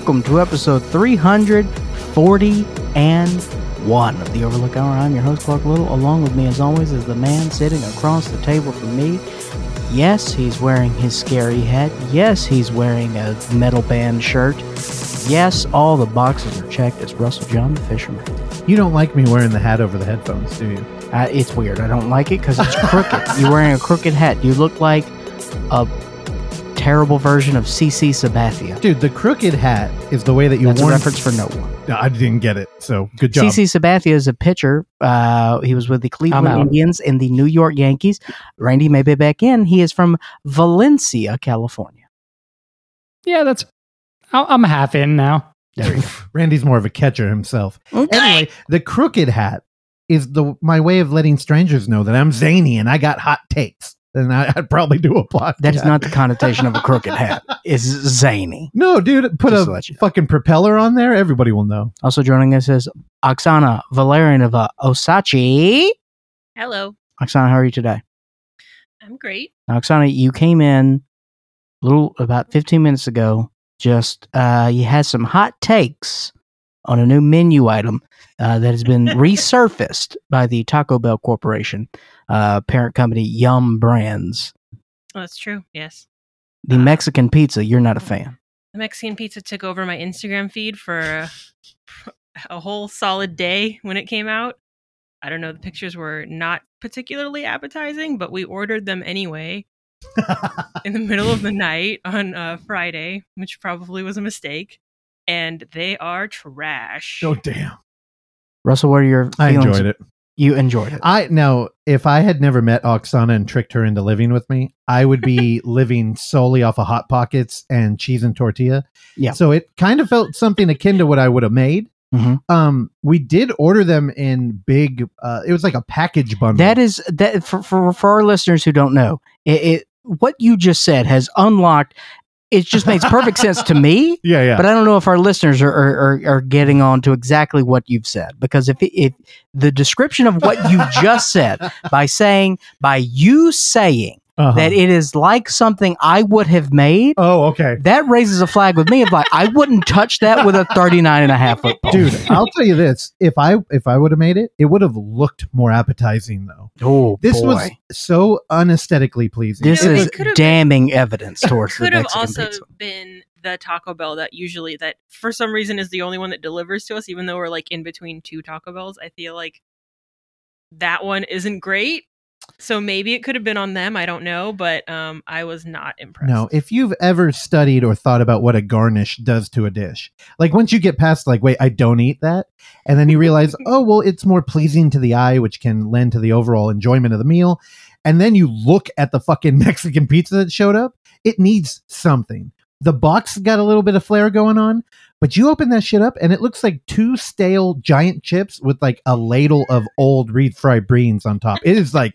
welcome to episode 341 of the Overlook Hour. I'm your host, Clark Little. Along with me, as always, is the man sitting across the table from me. Yes, he's wearing his scary hat. Yes, he's wearing a metal band shirt. Yes, all the boxes are checked. It's Russell John, the fisherman. You don't like me wearing the hat over the headphones, do you? Uh, it's weird. I don't like it because it's crooked. You're wearing a crooked hat. You look like a terrible version of CC Sabathia. Dude, the crooked hat is the way that you That's a reference for no one. No, I didn't get it. So good job. CC Sabathia is a pitcher. Uh, he was with the Cleveland. Indians and the New York Yankees. Randy may be back in. He is from Valencia, California. Yeah, that's. I- I'm half in now. There. Randy's more of a catcher himself. Anyway, the crooked hat is the my way of letting strangers know that I'm zany and I got hot takes. And I, I'd probably do a podcast. That is not the connotation of a crooked hat. It's zany. No, dude, put Just a let you know. fucking propeller on there. Everybody will know. Also joining us is Oksana Valerianova Osachi. Hello. Oksana, how are you today? I'm great. Now, Oksana, you came in a little about 15 minutes ago. Just uh, you had some hot takes on a new menu item uh, that has been resurfaced by the Taco Bell Corporation, uh, parent company Yum Brands. Oh, that's true. Yes. The Mexican pizza, you're not a fan. The Mexican pizza took over my Instagram feed for a, a whole solid day when it came out. I don't know. The pictures were not particularly appetizing, but we ordered them anyway in the middle of the night on uh, Friday, which probably was a mistake. And they are trash. oh damn! Russell, what are your I feelings? enjoyed it. You enjoyed it. I now, if I had never met Oksana and tricked her into living with me, I would be living solely off of hot pockets and cheese and tortilla. Yeah. So it kind of felt something akin to what I would have made. Mhm. Um, we did order them in big. Uh, it was like a package bundle. That is that for for, for our listeners who don't know, it, it what you just said has unlocked. It just makes perfect sense to me. yeah, yeah. But I don't know if our listeners are, are, are, getting on to exactly what you've said. Because if, it, if the description of what you just said by saying, by you saying Uh-huh. that it is like something I would have made, oh, okay, that raises a flag with me of like, I wouldn't touch that with a 39 and a half foot pole. dude. I'll tell you this: if I if I would have made it, it would have looked more appetizing, though. Oh, This boy. was so unesthetically pleasing. This You know, is it could've damning evidence towards the could have also pizza. been the Taco Bell that usually that for some reason is the only one that delivers to us, even though we're like in between two Taco Bells. I feel like that one isn't great. So maybe it could have been on them. I don't know, but um, I was not impressed. No, if you've ever studied or thought about what a garnish does to a dish, like once you get past, like, wait, I don't eat that, and then you realize, oh, well, it's more pleasing to the eye, which can lend to the overall enjoyment of the meal. And then you look at the fucking Mexican pizza that showed up, it needs something. The box got a little bit of flair going on, but you open that shit up and it looks like two stale giant chips with like a ladle of old refried beans on top. It is like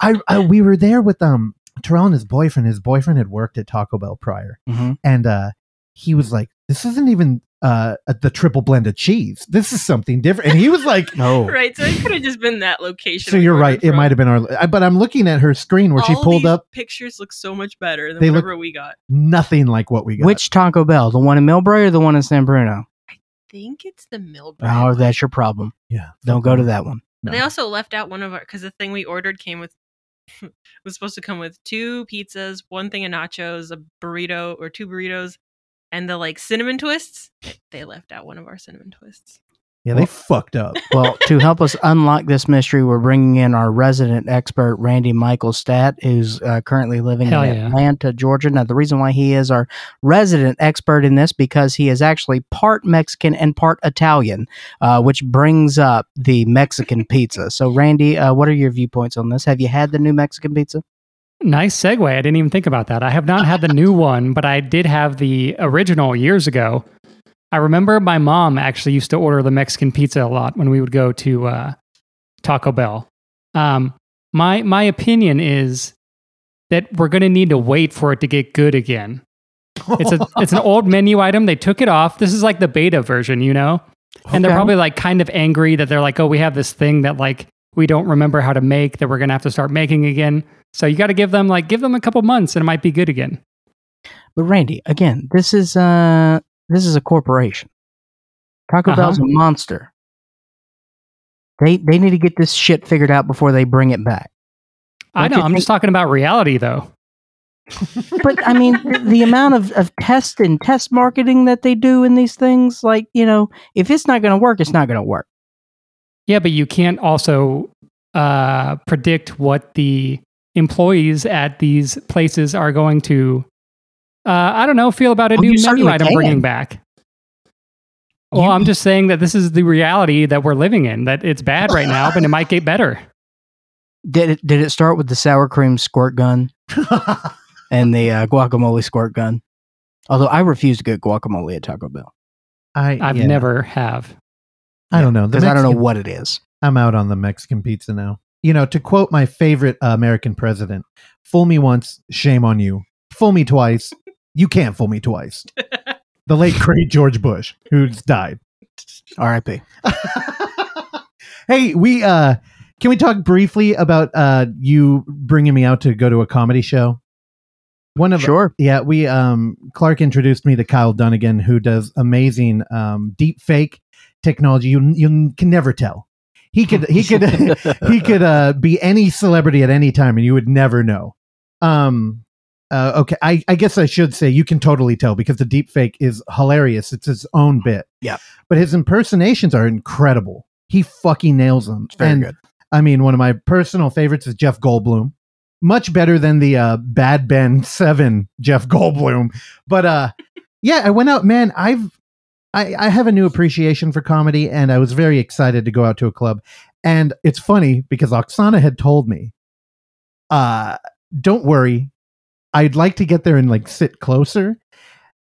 I, I we were there with um Terrell and his boyfriend. His boyfriend had worked at Taco Bell prior, Mhm. and uh he was like, "This isn't even uh the triple blend of cheese. This is something different." And he was like, No. right? So it could have just been that location. "So you're ordered right. It might have been our." But I'm looking at her screen where she pulled these up Pictures look so much better than They look- whatever we got. nothing like what we got. Which Taco Bell? The one in Millbrae or the one in San Bruno? I think it's the Millbrae. Oh, that's your problem. yeah, Don't go to that one. No. They also left out one of our because the thing we ordered came with was supposed to come with two pizzas, one thing of nachos, a burrito or two burritos, and the like cinnamon twists. They left out one of our cinnamon twists. Yeah, they fucked up. Well, to help us unlock this mystery, we're bringing in our resident expert, Randy Michael Stat, who's uh, currently living Hell in yeah. Atlanta, Georgia. Now, the reason why he is our resident expert in this because he is actually part Mexican and part Italian, uh, which brings up the Mexican pizza. So, Randy, uh, what are your viewpoints on this? Have you had the new Mexican pizza? Nice segue. I didn't even think about that. I have not had the new one, but I did have the original years ago. I remember my mom actually used to order the Mexican pizza a lot when we would go to uh, Taco Bell. Um, my my opinion is that we're going to need to wait for it to get good again. It's a it's an old menu item. They took it off. This is like the beta version, you know. And they're probably like kind of angry that they're like, oh, we have this thing that like we don't remember how to make that we're gonna have to start making again. So you got to give them like give them a couple months and it might be good again. But Randy, again, this is uh This is a corporation. Taco Uh-huh. Bell's a monster. They they need to get this shit figured out before they bring it back. I Don't know. I'm think- just talking about reality, though. But I mean, the, the amount of, of test and test marketing that they do in these things, like, you know, if it's not going to work, it's not going to work. Yeah, but you can't also uh, predict what the employees at these places are going to, uh, I don't know, feel about a Oh, new you menu certainly item can. bringing back. Well, You- I'm just saying that this is the reality that we're living in. That it's bad right now, but it might get better. Did it, did it start with the sour cream squirt gun and the uh, guacamole squirt gun? Although I refuse to get guacamole at Taco Bell I I've yeah. never have. I don't know. Because I don't know what it is. I'm out on the Mexican pizza now. You know, to quote my favorite uh, American president, fool me once, shame on you. Fool me twice, you can't fool me twice. The late great George Bush, who's died. R.I.P. hey, we uh can we talk briefly about uh you bringing me out to go to a comedy show? One of Sure. yeah, we um Clark introduced me to Kyle Dunnigan, who does amazing um deep fake technology. You you can never tell. He could he could he could uh be any celebrity at any time and you would never know. Um uh, okay, I, I guess I should say you can totally tell because the deep fake is hilarious. It's his own bit. Yeah. But his impersonations are incredible. He fucking nails them. It's very and good. I mean, one of my personal favorites is Jeff Goldblum. Much better than the uh, Bad Ben Seven Jeff Goldblum. But uh, yeah, I went out, man. I've I, I have a new appreciation for comedy, and I was very excited to go out to a club. And it's funny because Oksana had told me, uh, "Don't worry, I'd like to get there and like sit closer."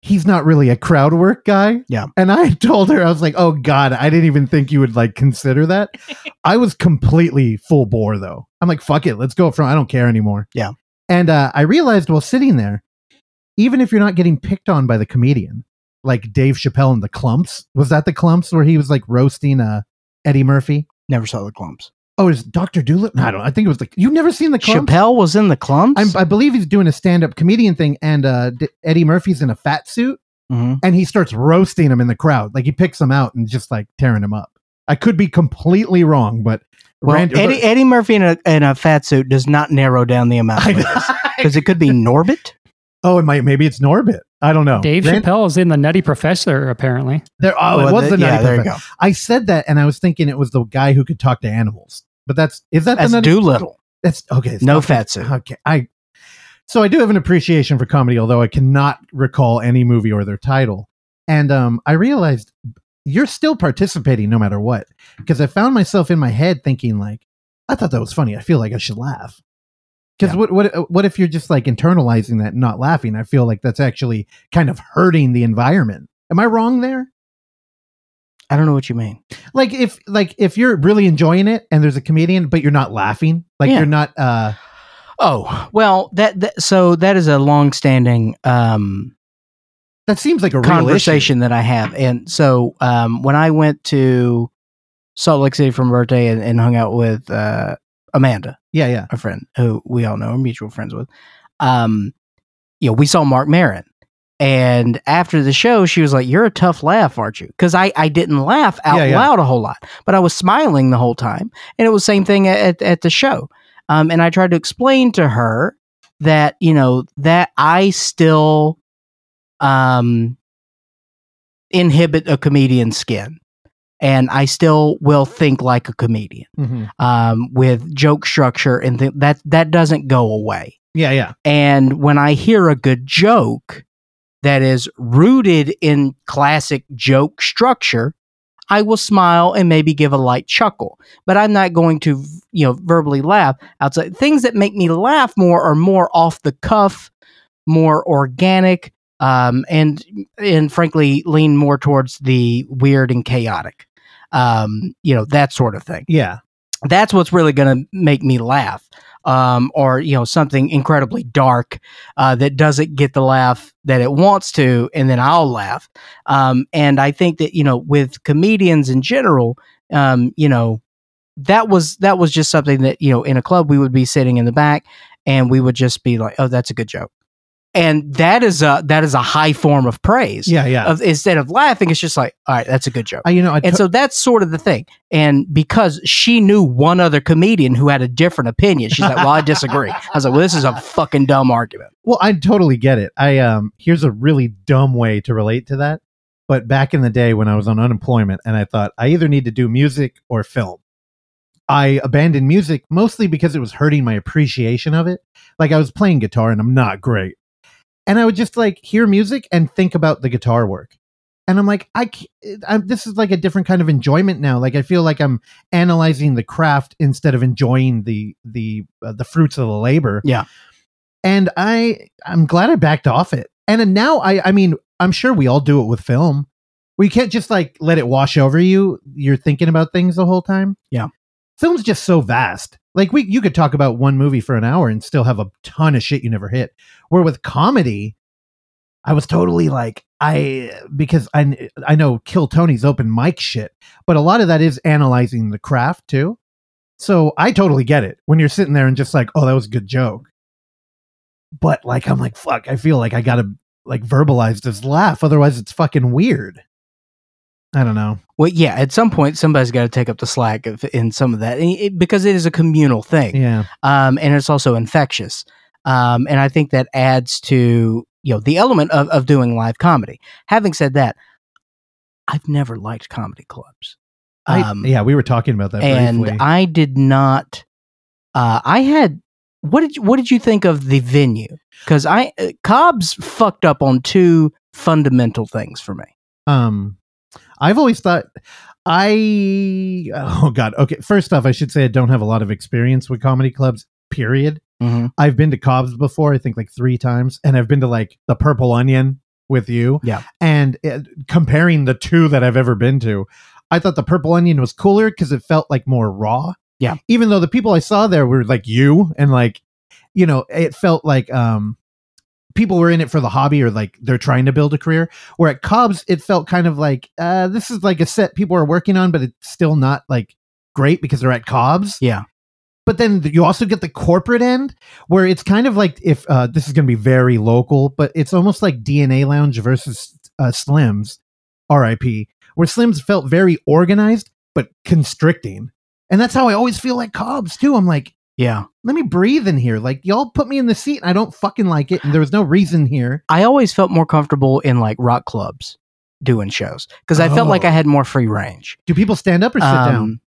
He's not really a crowd work guy. Yeah. And I told her, I was like, oh God, I didn't even think you would like consider that. I was completely full bore though. I'm like, fuck it, let's go up front. I don't care anymore. Yeah. And uh, I realized while sitting there, even if you're not getting picked on by the comedian, like Dave Chappelle and the Klumps, was that the Klumps where he was like roasting uh, Eddie Murphy? Never saw the Klumps. Oh, is Doctor Dolittle? No, I don't. I think it was like you've never seen the Klumps. Chappelle was in the Klumps. I'm, I believe he's doing a stand-up comedian thing, and uh, D- Eddie Murphy's in a fat suit, Mhm. and he starts roasting him in the crowd. Like he picks him out and just like tearing him up. I could be completely wrong, but Well, Rand- Eddie, Eddie Murphy in a, in a fat suit does not narrow down the amount because it could be Norbit. oh, it might maybe it's Norbit. I don't know. Dave Rand- Chappelle is in the Nutty Professor, apparently. There, oh, Well, it was th- the yeah, Nutty there you Professor. go. I said that, and I was thinking it was the guy who could talk to animals. But that's is that That's the Nutty? Dolittle. That's okay. it's No not- fat suit. Okay, I. So I do have an appreciation for comedy, although I cannot recall any movie or their title. And um, I realized you're still participating no matter what, because I found myself in my head thinking like, I thought that was funny. I feel like I should laugh. Because Yeah. what what what if you're just like internalizing that, and not laughing? I feel like that's actually kind of hurting the environment. Am I wrong there? I don't know what you mean. like if like if you're really enjoying it and there's a comedian but you're not laughing like Yeah. you're not uh Oh well, that, that so that is a long-standing um, that seems like a real conversation that I have, and so um, when I went to Salt Lake City for my birthday and, and hung out with uh, Amanda, yeah yeah a friend who we all know are mutual friends with. Um, you know, we saw Marc Maron. And after the show, she was like, You're a tough laugh, aren't you? Because I, I didn't laugh out Yeah, yeah. loud a whole lot, but I was smiling the whole time. And it was same thing at, at the show. Um, and I tried to explain to her that, you know, that I still um, inhibit a comedian's skin. And I still will think like a comedian Mhm. um, with joke structure and th- that that doesn't go away. yeah yeah And when I hear a good joke that is rooted in classic joke structure, I will smile and maybe give a light chuckle. But I'm not going to, you know, verbally laugh outside. Things that make me laugh more are more off the cuff, more organic, um, and and frankly lean more towards the weird and chaotic. Um, you know, that sort of thing. Yeah. That's what's really going to make me laugh um, or you know something incredibly dark uh, that doesn't get the laugh that it wants to and then i'll laugh. Um, and i think that you know with comedians in general um, you know that was that was just something that you know in a club we would be sitting in the back and we would just be like oh that's a good joke and that is a that is a high form of praise. Yeah, yeah. Of, instead of laughing, it's just like, all right, that's a good joke. I, you know, I and so that's sort of the thing. And because she knew one other comedian who had a different opinion, she's like, "Well, I disagree." I was like, "Well, this is a fucking dumb argument." Well, I totally get it. I um here's a really dumb way to relate to that. But back in the day when I was on unemployment and I thought I either need to do music or film. I abandoned music mostly because it was hurting my appreciation of it. Like I was playing guitar and I'm not great. And I would just like hear music and think about the guitar work. And I'm like, I, I'm, this is like a different kind of enjoyment now. Like I feel like I'm analyzing the craft instead of enjoying the the uh, the fruits of the labor. Yeah. And I I'm glad I backed off it. And now I I mean I'm sure we all do it with film. We can't just like let it wash over you. You're thinking about things the whole time. Yeah. Film's just so vast. Like we you could talk about one movie for an hour and still have a ton of shit you never hit. Where with comedy, I was totally like I because I I know Kill Tony's open mic shit, but a lot of that is analyzing the craft too. So I totally get it when you're sitting there and just like, oh, that was a good joke. But like I'm like, fuck, I feel like I gotta like verbalize this laugh, otherwise it's fucking weird. I don't know. Well, yeah, at some point, somebody's got to take up the slack of, in some of that it- because it is a communal thing. Yeah. um, and it's also infectious. Um, and I think that adds to you know the element of, of doing live comedy. Having said that, I've never liked comedy clubs, I, Um, yeah, we were talking about that and briefly. I did not. Uh, I had what did you, what did you think of the venue? Because I uh, Cobb's fucked up on two fundamental things for me. um I've always thought I oh god. Okay, first off, I should say I don't have a lot of experience with comedy clubs, period. Mm-hmm. I've been to Cobb's before, I think like 3 times, and I've been to like the Purple Onion with you. Yeah. And uh, comparing the two that I've ever been to, I thought the Purple Onion was cooler cuz it felt like more raw. Yeah. Even though the people I saw there were like you and like you know, it felt like um people were in it for the hobby or like they're trying to build a career. Where at Cobb's, it felt kind of like uh, this is like a set people are working on, but it's still not like great because they're at Cobb's. Yeah. But then you also get the corporate end where it's kind of like if uh, this is going to be very local, but it's almost like DNA Lounge versus uh, Slims, RIP, where Slims felt very organized but constricting. And that's how I always feel like Cobb's too. I'm like, Yeah, let me breathe in here. Like y'all put me in the seat and I don't fucking like it. And there was no reason here. I always felt more comfortable in like rock clubs doing shows because I felt like Oh. I had more free range. Do people stand up or sit down? Um,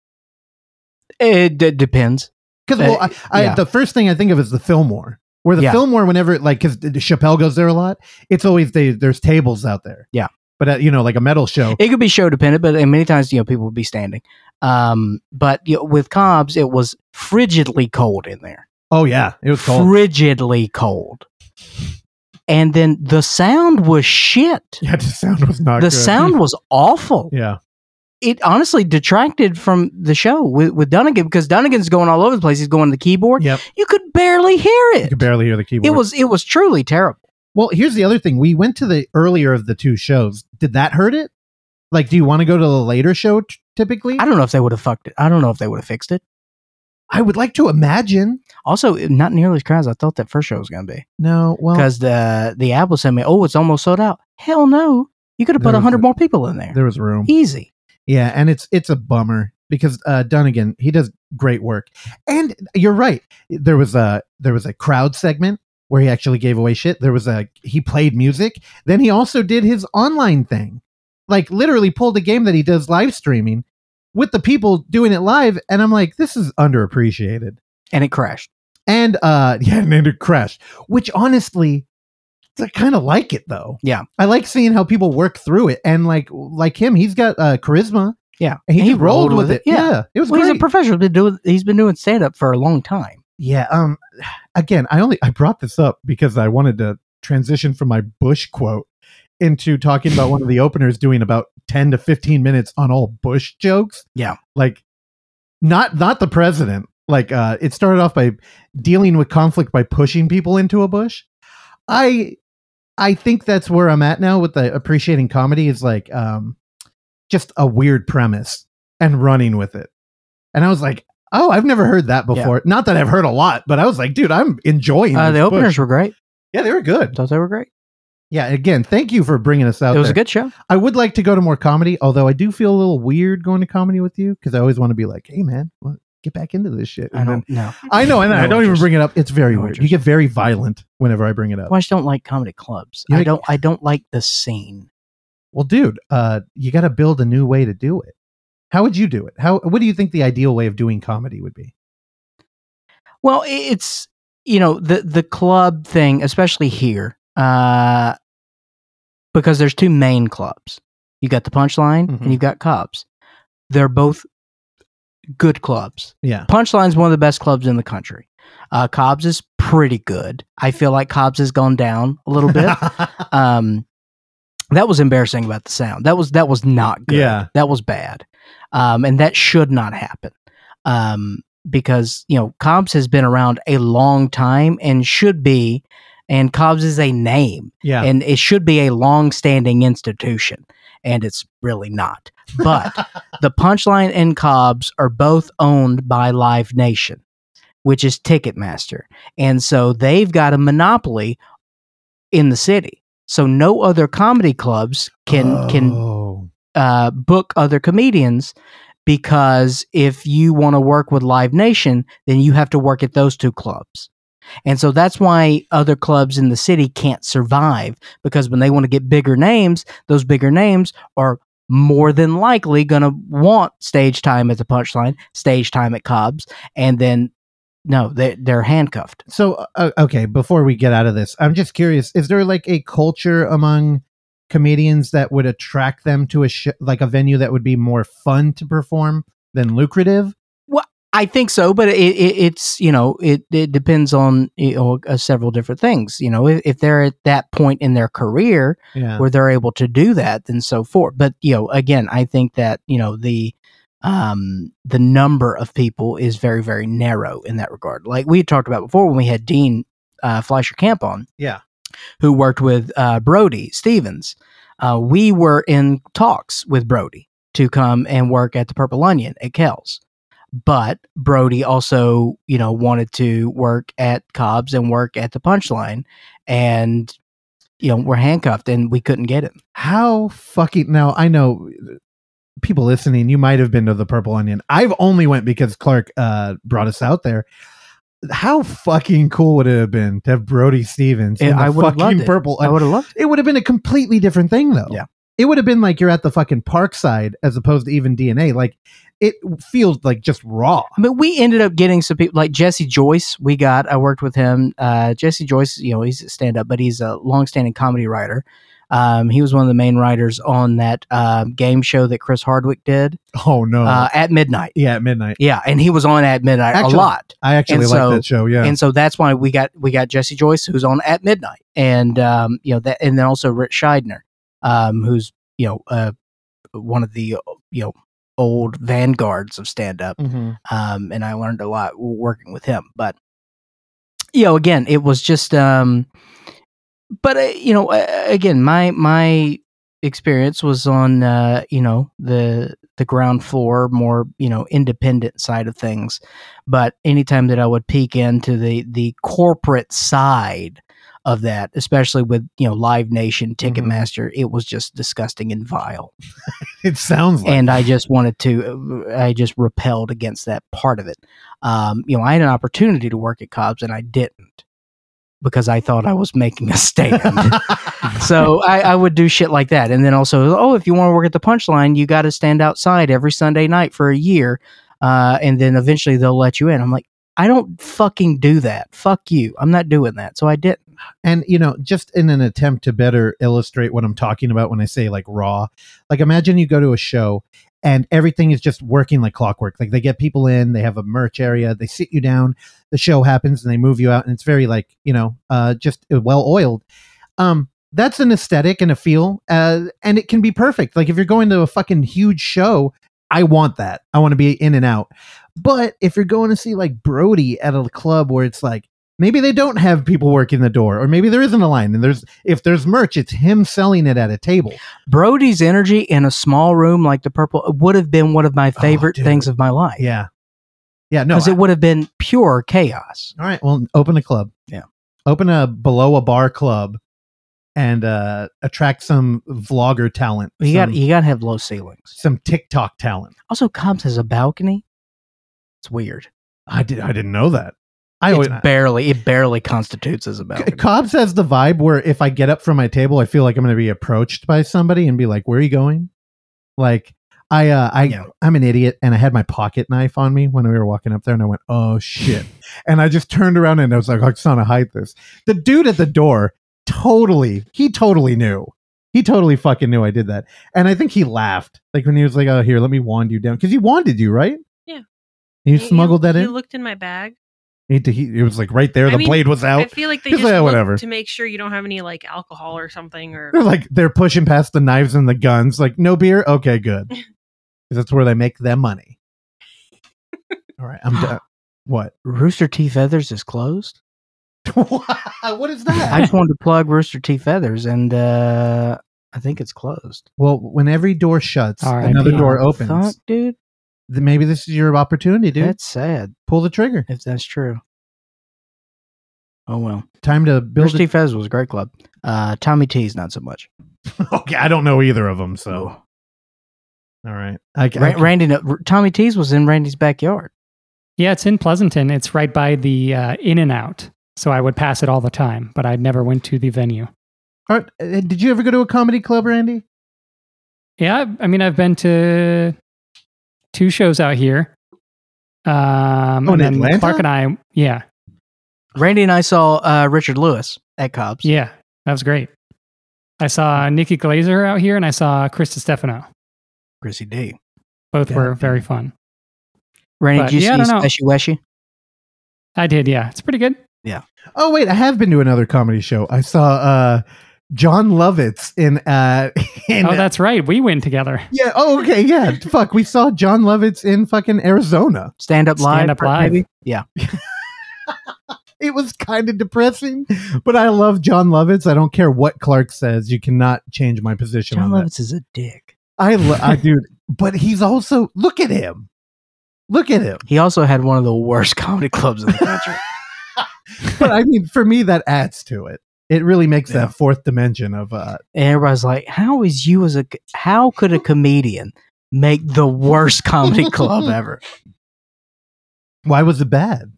It d- depends. Because well, uh, I, I, yeah. the first thing I think of is the Fillmore, where the Yeah. Fillmore, whenever like because Chappelle goes there a lot, it's always they there's tables out there. Yeah. but at, you know, like a metal show. It could be show dependent, but uh, many times you know people would be standing. Um, but you know, with Cobb's, it was frigidly cold in there. oh yeah, it was cold. Frigidly cold. And then the sound was shit. yeah, the sound was not. the good. sound was awful. Yeah, It honestly detracted from the show with, with Dunnigan because Dunnigan's going all over the place. He's going to the keyboard. Yep. You could barely hear it. you could barely hear the keyboard. It was it was truly terrible. well. Here's the other thing: we went to the earlier of the two shows. Did that hurt it? Like, do you want to go to the later show t- typically? I don't know if they would have fucked it. I don't know if they would have fixed it. I would like to imagine. Also, not nearly as crowded as I thought that first show was going to be. No, well, Because the the app was saying, "Oh, it's almost sold out." Hell no! You could have put a hundred more people in there. there was room. Easy. Yeah, and it's it's a bummer because uh Dunnigan, he does great work. And you're right. There was a there was a crowd segment where he actually gave away shit. There was a he played music. Then he also did his online thing. Like literally pulled a game that he does live streaming with the people doing it live and I'm like this is underappreciated. And it crashed. And uh yeah, and it crashed, which honestly I kind of like it though. Yeah. I like seeing how people work through it and like like him, he's got uh charisma. Yeah. And he, And he rolled, rolled with it. it. Yeah. Yeah. It was Well, he's a professional. Been doing, he's been doing stand up for a long time. yeah. Um again, I only I brought this up because I wanted to transition from my Bush quote into talking about one of the openers doing about 10 to 15 minutes on all Bush jokes. Yeah. Like not not the president. Like uh it started off by dealing with conflict by pushing people into a bush. I I think that's where I'm at now with the appreciating comedy is like um just a weird premise and running with it. And I was like, "Oh, I've never heard that before." Not that I've heard a lot, but I was like, "Dude, I'm enjoying Uh, the openers Bush. were great. Yeah, they were good. Thought they were great. Yeah, again, thank you for bringing us out. it was there. a good show. I would like to go to more comedy, although I do feel a little weird going to comedy with you because I always want to be like, "Hey, man, well, get back into this shit." I And then- don't know. I know, and No I don't even bring it up. It's very No weird. You get very violent whenever I bring it up. Well, I just don't like comedy clubs. You I don't. I don't like the scene. Well, dude, uh, you got to build a new way to do it. How would you do it? How? What do you think the ideal way of doing comedy would be? Well, it's you know the the club thing, especially here, uh, because there's two main clubs. You got the Punchline Mhm. and you've got Cobb's. They're both good clubs. Yeah. Punchline's one of the best clubs in the country. Uh, Cobb's is pretty good. I feel like Cobb's has gone down a little bit. um, that was embarrassing about the sound. That was that was not good. Yeah. that was bad, um, and that should not happen. Um, because you know Cobb's has been around a long time and should be, and Cobb's is a name yeah. and it should be a long-standing institution, and it's really not. But the Punchline and Cobb's are both owned by Live Nation, which is Ticketmaster, and so they've got a monopoly in the city. So no other comedy clubs can can Oh. uh, book other comedians because if you want to work with Live Nation, then you have to work at those two clubs. And so that's why other clubs in the city can't survive because when they want to get bigger names, those bigger names are more than likely going to want stage time at the punchline, stage time at Cobb's, and then no, they, they're handcuffed. So, uh, okay, before we get out of this, I'm just curious: is there like a culture among comedians that would attract them to a sh- like a venue that would be more fun to perform than lucrative? I think so, but it, it, it's you know it, it depends on you know, uh, several different things. You know, if, if they're at that point in their career Yeah. where they're able to do that, then so forth. But you know, again, I think that you know the um the number of people is very very narrow in that regard. Like we talked about before when we had Dean uh, Fleischer Camp on, Yeah. who worked with uh, Brody Stevens. Uh, we were in talks with Brody to come and work at the Purple Onion at Kells but Brody also, you know, wanted to work at Cobb's and work at the Punchline, and you know, we're handcuffed and we couldn't get him. How fucking now? I know people listening. You might have been to the Purple Onion. I've only went because Clark uh, brought us out there. How fucking cool would it have been to have Brody Stevens in Yeah, the I loved fucking it. Purple? I would have loved. it would have been a completely different thing though. Yeah. It would have been like you're at the fucking park side as opposed to even DNA. Like it feels like just raw. I mean, we ended up getting some people like Jesse Joyce. We got. I worked with him. Uh, Jesse Joyce, you know, he's a stand up, but he's a long-standing comedy writer. Um, he was one of the main writers on that um, game show that Chris Hardwick did Oh no. uh, at midnight. yeah, at midnight. Yeah, and he was on at midnight Actually, a lot. I actually like so- that show. Yeah. and so that's why we got we got Jesse Joyce who's on at midnight, and um, you know that, and then also Rich Scheidner, um, who's you know uh, one of the you know old vanguards of stand up, Mhm. um, and I learned a lot working with him. But you know, again, it was just, um, but uh, you know, uh, again, my my experience was on uh, you know the the ground floor, more you know independent side of things. But anytime that I would peek into the the corporate side of that, especially with you know Live Nation, Ticketmaster, it was just disgusting and vile It sounds like and I just wanted to, I just repelled against that part of it. Um, you know, I had an opportunity to work at Cobb's and I didn't because I thought I was making a stand. so I, I would do shit like that. And then also, oh, if you want to work at the punchline, you got to stand outside every Sunday night for a year. Uh, and then eventually they'll let you in. I'm like, I don't fucking do that. Fuck you. I'm not doing that. So I didn't. And you know just in an attempt to better illustrate what i'm talking about when i say like raw like imagine you go to a show and everything is just working like clockwork. Like they get people in they have a merch area they sit you down the show happens and they move you out and it's very like you know uh just well oiled um that's an aesthetic and a feel uh and it can be perfect. Like if you're going to a fucking huge show i want that. I want to be in and out. But if you're going to see like brody at a club where it's like maybe they don't have people working the door or maybe there isn't a line and there's if there's merch it's him selling it at a table Brody's energy in a small room like the Purple would have been one of my favorite dude. things of my life. yeah yeah no Because it would have been pure chaos. all right well open a club yeah open a below a bar club, and uh, attract some vlogger talent. You got you got to have low ceilings. some TikTok talent. Also, Cobb's has a balcony. It's weird. I did. I didn't know that. I It's always, barely it barely constitutes as a balcony. Cobbs has the vibe where if I get up from my table, I feel like I'm going to be approached by somebody and be like, "Where are you going?" Like I, uh, I, Yeah. I'm an idiot, and I had my pocket knife on me when we were walking up there, and I went, "Oh shit!" and I just turned around and I was like, "I'm trying to hide this." The dude at the door totally, he totally knew. He totally fucking knew I did that, and I think he laughed like when he was like, "Oh, here, let me wand you down," because he wanted you, right? Yeah. You He- smuggled he, that he in. looked in my bag. He, he, it was like right there. I The mean, blade was out. I out. feel like they He's just like, look whatever. to make sure you don't have any like alcohol or something or They're like they're pushing past the knives and the guns. Like no beer, okay, good. that's where they make their money. All right, I'm done. What? Rooster T Feathers is closed. what is that? I just wanted to plug Rooster T Feathers, and uh, I think it's closed. well, when every door shuts, R.I.P. another door Oh, opens. Fuck, dude. Then maybe this is your opportunity, dude. That's sad Pull the trigger. if that's true. Oh well. Time to build. Rooster T It. Was a great club. Uh, Tommy T's not so much. okay, I don't know either of them. So, all right. I, I, Ra- Randy, no, Tommy T's was in Randy's backyard. Yeah, it's in Pleasanton. It's right by the uh, In and Out. So I would pass it all the time, but I never went to the venue. All right, uh, did you ever go to a comedy club, Randy? Yeah, I mean, I've been to two shows out here. Um, Oh, in and then Atlanta? Clark and I, yeah, Randy and I saw uh, Richard Lewis at Cobb's. yeah, that was great. I saw Nikki Glazer out here, and I saw Krista Stefano. Chrissy D. Both Yeah. were very fun. Randy, But, did you yeah, see don't know. Speshy Weshy? I did, yeah. It's pretty good. Yeah. Oh wait, I have been to another comedy show. I saw uh Jon Lovitz in uh in oh, that's right. We went together. Yeah. Oh, okay. Yeah. Fuck. We saw Jon Lovitz in fucking Arizona. Stand up live. Stand Up Live. maybe? Yeah. It was kind of depressing, but I love Jon Lovitz. I don't care what Clark says. You cannot change my position John on. Lovitz is a dick. I, lo- I, dude. But he's also look at him. Look at him. He also had one of the worst comedy clubs in the country. But I mean, for me, that adds to it. It really makes Yeah. that fourth dimension of uh. and everybody's like, "How is you as a? How could a comedian make the worst comedy club ever?" Why was it bad?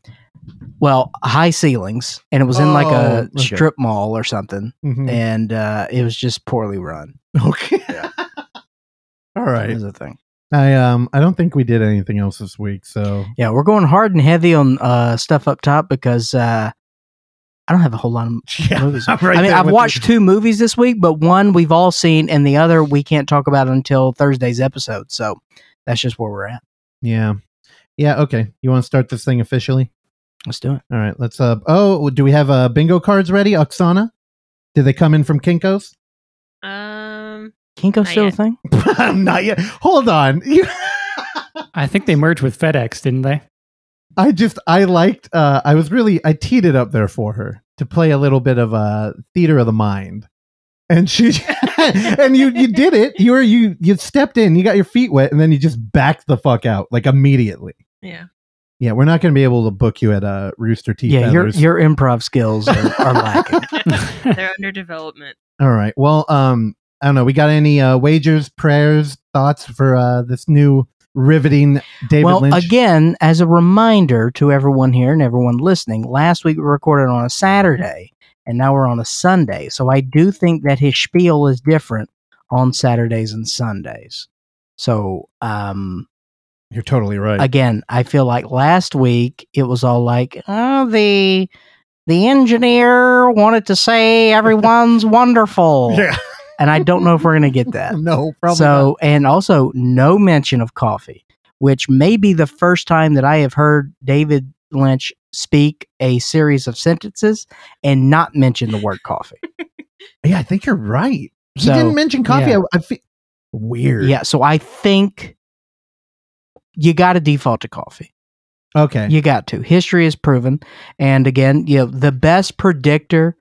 Well, high ceilings, and it was in like Oh, a okay. strip mall or something, Mhm. and uh, it was just poorly run. Okay. All That right. was the thing. I um I don't think we did anything else this week. So Yeah, we're going hard and heavy on uh, stuff up top because uh, I don't have a whole lot of yeah, movies. I'm right I mean, I've watched you. two movies this week, but one we've all seen, and the other we can't talk about until Thursday's episode. So that's just where we're at. Yeah. Yeah. Okay. You want to start this thing officially? Let's do it. All right. Let's. Uh. Oh, do we have uh bingo cards ready, Oksana? Did they come in from Kinkos? um Kinko Not still a yet. thing? Not yet. Hold on. I think they merged with FedEx, didn't they? I just I liked. Uh. I was really I teed it up there for her to play a little bit of uh theater of the mind, and she and you you did it. You were you you stepped in. You got your feet wet, and then you just backed the fuck out like immediately. yeah. Yeah, we're not going to be able to book you at uh, Rooster Teeth. yeah, your your improv skills are, are lacking. They're under development. All right. Well, um, I don't know. We got any uh, wagers, prayers, thoughts for uh, this new riveting David well, Lynch? again, as a reminder to everyone here and everyone listening, last week we recorded on a Saturday, and now we're on a Sunday. So I do think that his spiel is different on Saturdays and Sundays. So, um, You're totally right. again, I feel like last week it was all like, oh, the the engineer wanted to say everyone's wonderful, yeah. and I don't know if we're gonna get that. No, probably so, and also no mention of coffee, which may be the first time that I have heard David Lynch speak a series of sentences and not mention the word coffee. Yeah, I think you're right. He So, didn't mention coffee. yeah. I, I feel weird. yeah, so I think you got to default to coffee. Okay. You got to. History is proven. And again, you know, the best predictor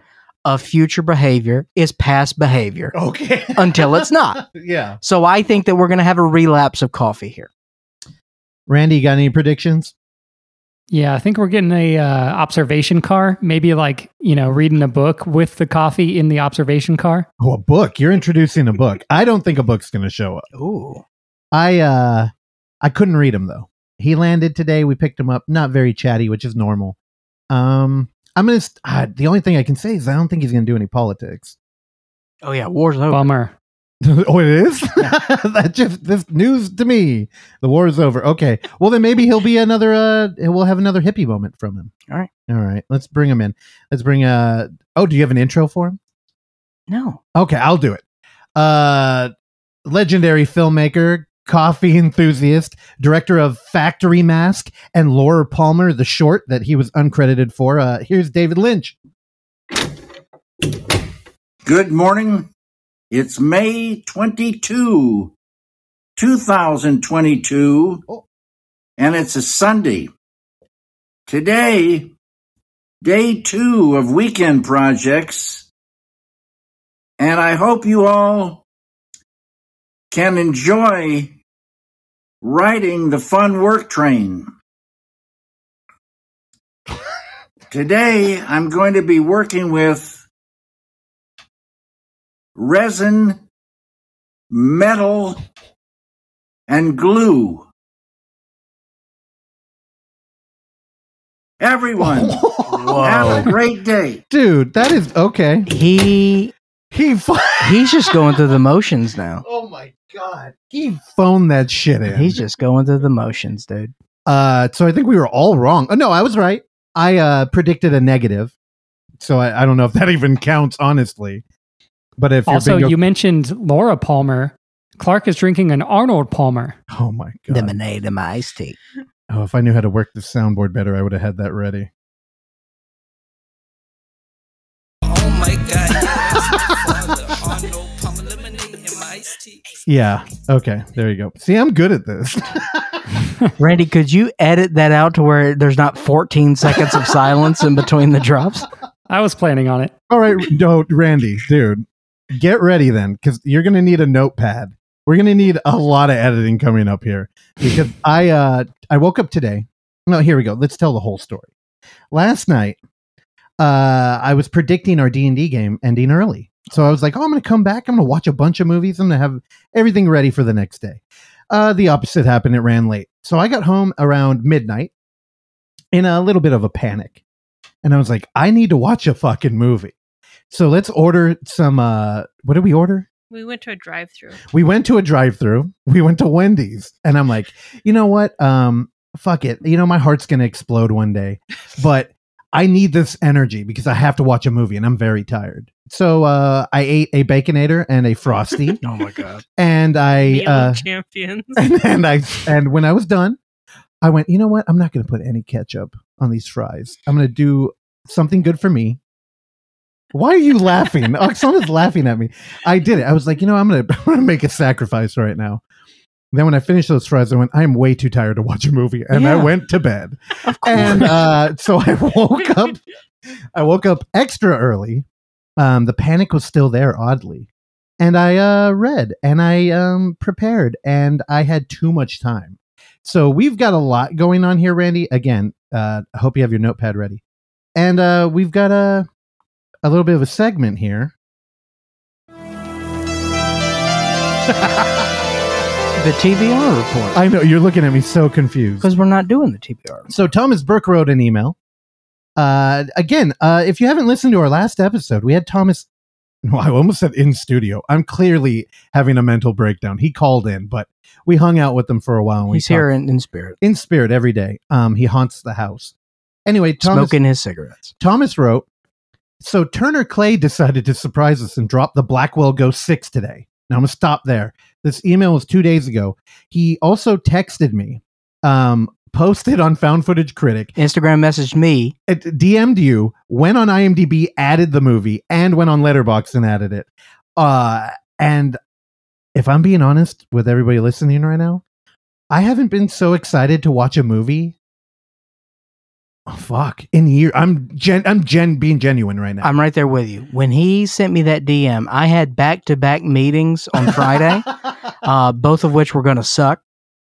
of future behavior is past behavior Okay. until it's not. yeah. So I think that we're going to have a relapse of coffee here. Randy, you got any predictions? Yeah, I think we're getting a uh, observation car. Maybe like you know, reading a book with the coffee in the observation car. Oh, a book. You're introducing a book. I don't think a book's going to show up. Ooh. I uh I couldn't read him though. He landed today. We picked him up. Not very chatty, which is normal. Um, I'm gonna. St- uh, the only thing I can say is I don't think he's gonna do any politics. Oh yeah, war's over. Bummer. oh, it is. that just this news to me. The war is over. Okay. Well, then maybe he'll be another. Uh, we'll have another hippie moment from him. All right. All right. Let's bring him in. Let's bring. Uh. Oh, do you have an intro for him? No. Okay, I'll do it. Uh, legendary filmmaker, coffee enthusiast, director of Factory Mask and Laura Palmer, the short that he was uncredited for. Uh, here's David Lynch. Good morning. It's May 22, 2022, Oh. and it's a Sunday. Today, day two of weekend projects, and I hope you all can enjoy riding the fun work train. Today, I'm going to be working with resin, metal, and glue. Everyone, have a great day. Dude, that is okay. He He. Fu- he's just going through the motions now. oh my god. He phoned that shit in. He's just going through the motions, dude. Uh, so I think we were all wrong. Oh, no, I was right. I uh, predicted a negative. So I, I don't know if that even counts, honestly. But if Also, you're bingo- you mentioned Laura Palmer. Clark is drinking an Arnold Palmer. oh my god, Lemonade and my iced tea. oh, if I knew how to work the soundboard better, I would have had that ready. Oh my god. Yeah. Okay. There you go. See, I'm good at this. Randy, could you edit that out to where there's not 14 seconds of silence in between the drops? I was planning on it. All right, no, Randy, dude, get ready then, because you're gonna need a notepad. We're gonna need a lot of editing coming up here because I uh I woke up today. No, here we go. Let's tell the whole story. Last night, uh, I was predicting our D and D game ending early, so I was like, "Oh, I'm gonna come back. I'm gonna watch a bunch of movies. I'm gonna have everything ready for the next day." Uh, the opposite happened. It ran late, so I got home around midnight in a little bit of a panic, and I was like, "I need to watch a fucking movie." So let's order some. uh What did we order? We went to a drive-through. we went to a drive-through we went to wendy's and i'm like you know what um fuck it you know my heart's gonna explode one day but i need this energy because i have to watch a movie and i'm very tired so uh i ate a baconator and a frosty Oh my god. and i uh champions. and, and i and when i was done i went you know what i'm not gonna put any ketchup on these fries i'm gonna do something good for me why are you laughing? Oksana's laughing at me. I did it. I was like, you know, I'm gonna, I'm gonna make a sacrifice right now. Then when I finished those fries, I went, I'm way too tired to watch a movie, and I went to bed. Of course. And uh, so I woke up. I woke up extra early. Um, the panic was still there, oddly, and I uh, read and I um, prepared, and I had too much time. So we've got a lot going on here, Randy. Again, uh, I hope you have your notepad ready, and uh, we've got a a little bit of a segment here. the TBR report. I know you're looking at me so confused. Because we're not doing the TBR. So Thomas Burke wrote an email. Uh, again, uh, if you haven't listened to our last episode, we had Thomas. No, I almost said in studio. I'm clearly having a mental breakdown. He called in, but we hung out with him for a while. And we He's here in, in spirit, in spirit every day. Um, he haunts the house. Anyway, Thomas smoking his cigarettes. Thomas wrote, so Turner Clay decided to surprise us and drop the Blackwell Ghost 6 today. Now I'm going to stop there. This email was two days ago. He also texted me, um, posted on Found Footage Critic, Instagram messaged me. it DM'd you, went on IMDb, added the movie, and went on Letterboxd and added it. Uh, and if I'm being honest with everybody listening right now, I haven't been so excited to watch a movie. Oh, fuck! In year, I'm gen, I'm gen being genuine right now. I'm right there with you. When he sent me that DM, I had back to back meetings on Friday, uh, both of which were going to suck.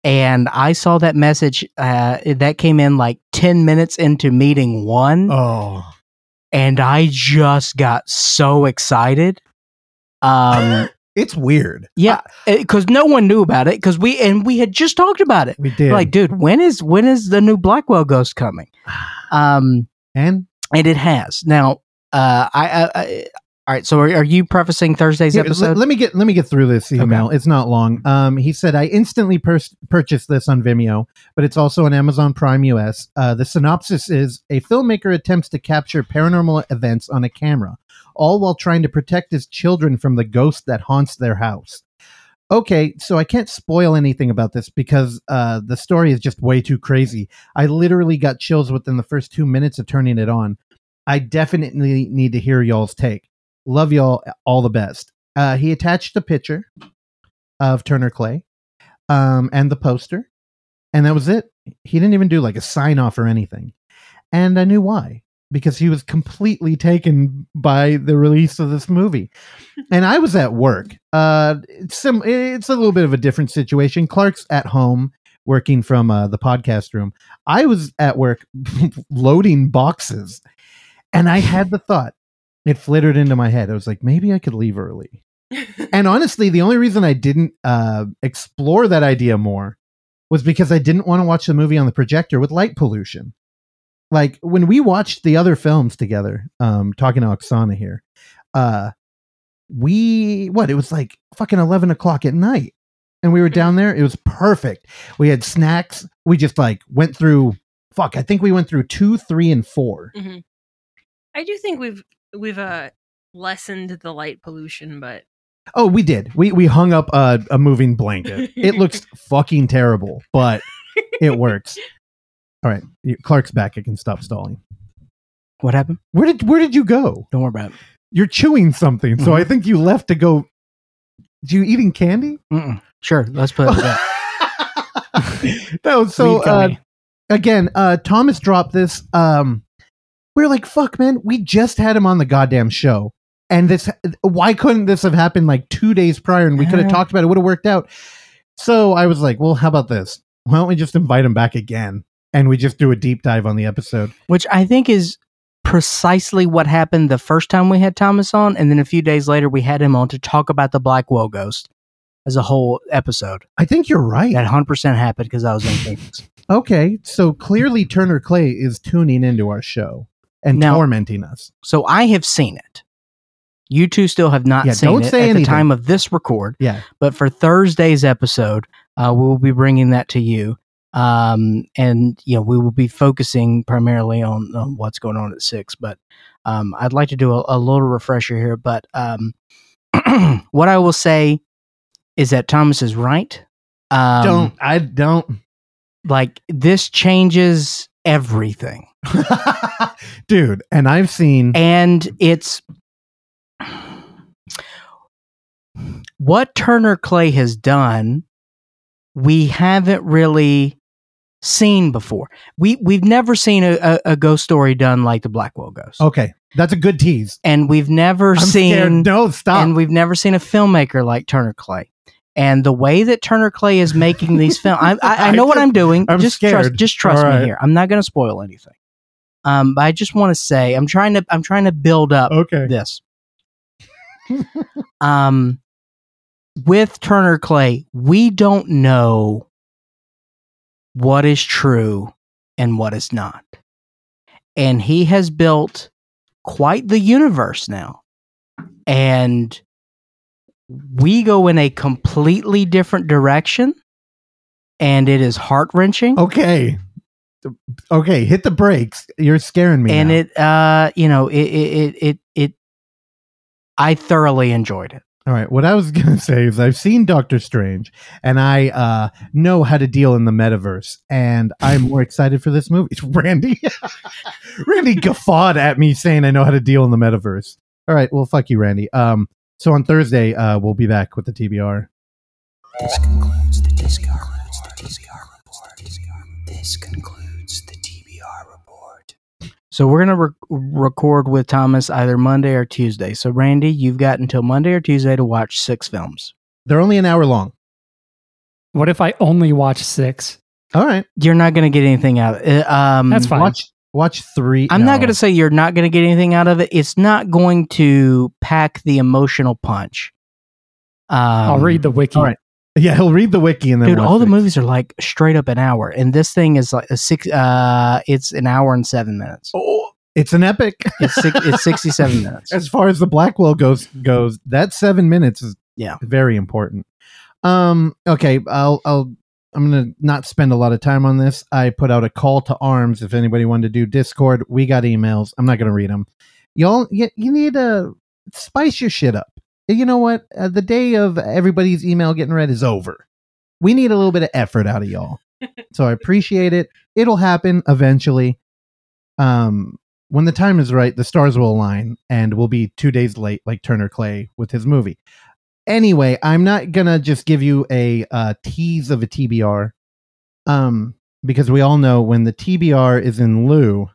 and I saw that message uh, that came in like ten minutes into meeting one, Oh, and I just got so excited. Um, it's weird. yeah, because no one knew about it because we and we had just talked about it. We did. Like, dude, when is when is the new Blackwell Ghost coming? Um, and and it has now. Uh, I, I, I all right. So, are, are you prefacing Thursday's Here, episode? Let, let me get let me get through this email. It's not long. Um, he said I instantly pers- purchased this on Vimeo, but it's also on Amazon Prime US. Uh, the synopsis is: a filmmaker attempts to capture paranormal events on a camera, all while trying to protect his children from the ghost that haunts their house. Okay, so I can't spoil anything about this because uh, the story is just way too crazy. I literally got chills within the first two minutes of turning it on. I definitely need to hear y'all's take. Love y'all. All the best. Uh, he attached a picture of Turner Clay um, and the poster, and that was it. He didn't even do like a sign off or anything. And I knew why because he was completely taken by the release of this movie. and I was at work. Uh, it's, sim- it's a little bit of a different situation. Clark's at home working from uh, the podcast room. I was at work loading boxes, and I had the thought. It flittered into my head. I was like, maybe I could leave early. and honestly, the only reason I didn't uh, explore that idea more was because I didn't want to watch the movie on the projector with light pollution. Like when we watched the other films together, um, talking to Oksana here, uh, we what it was like fucking eleven o'clock at night, and we were down there. It was perfect. We had snacks. We just like went through. Fuck, I think we went through two, three, and four. Mhm. I do think we've we've uh lessened the light pollution, but Oh, we did. We we hung up a, a moving blanket. It looks fucking terrible, but it works. All right, Clark's back. I can stop stalling. what happened? Where did where did you go? Don't worry about it. You're chewing something, so. I think you left to go. Did you eating candy? Mm-mm. Sure, let's put it. That was so. Uh, again, uh, Thomas dropped this. Um, we are like, fuck, man. We just had him on the goddamn show, and this. Why couldn't this have happened like two days prior, and we could have talked about it? Would have worked out. So I was like, well, how about this? Why don't we just invite him back again, and we just do a deep dive on the episode? which I think is precisely what happened the first time we had Thomas on, and then a few days later we had him on to talk about the Blackwell Ghost as a whole episode. I think you're right. That hundred percent happened because I was in Phoenix. Okay, so clearly Turner Clay is tuning into our show and Now- tormenting us. So I have seen it. You two still have not Yeah, seen don't it say at anything. the time of this record, Yeah. but for Thursday's episode, uh, we will be bringing that to you. Um, and you know we will be focusing primarily on, on what's going on at six. But um, I'd like to do a, a little refresher here. But um, what I will say is that Thomas is right. Um, don't I don't, like this changes everything, dude. And I've seen. and it's what Turner Clay has done. We haven't really seen before. We we've never seen a, a, a ghost story done like the Blackwell Ghost, Okay, that's a good tease. and we've never I'm seen scared. No, stop. and we've never seen a filmmaker like Turner Clay. And the way that Turner Clay is making these films, I, I, I know what I'm doing. I'm just trust, scared. just trust All me here. I'm not going to spoil anything. Um, but I just want to say, I'm trying to, I'm trying to build up okay. this. um, with Turner Clay, we don't know what is true and what is not. And he has built quite the universe now. And we go in a completely different direction. And it is heart wrenching. Okay. Okay, hit the brakes. You're scaring me. and now. it, uh, you know, it, it, it, it, it, I thoroughly enjoyed it. All right. What I was going to say is I've seen Doctor Strange and I uh, know how to deal in the metaverse. And I'm more excited for this movie. It's Randy, Randy guffawed at me saying I know how to deal in the metaverse. All right. Well, fuck you, Randy. Um, so on Thursday, uh, we'll be back with the TBR. This concludes the TBR. This concludes. So we're gonna re- record with Thomas either Monday or Tuesday. So Randy, you've got until Monday or Tuesday to watch six films. They're only an hour long. What if I only watch six? All right, You're not going to get anything out. of it. Um, That's fine. watch watch three. I'm not going to say you're not going to get anything out of it. It's not going to pack the emotional punch. Um, I'll read the wiki. all right. Yeah, he'll read the wiki and then Dude, all the movies are like straight up an hour, and this thing is like a six. Uh, it's an hour and seven minutes. Oh, it's an epic. It's six, it's sixty seven minutes. as far as the Blackwell goes goes, that seven minutes is Yeah. very important. Um, okay, I'll I'll I'm gonna not spend a lot of time on this. I put out a call to arms if anybody wanted to do Discord. We got emails. I'm not gonna read them. Y'all, you, you need to spice your shit up. You know what? Uh, the day of everybody's email getting read is over. We need a little bit of effort out of y'all. so I appreciate it. It'll happen eventually. Um, when the time is right, the stars will align and we'll be two days late, like Turner Clay with his movie. Anyway, I'm not gonna just give you a uh, tease of a TBR, um, because we all know when the TBR is in lieu,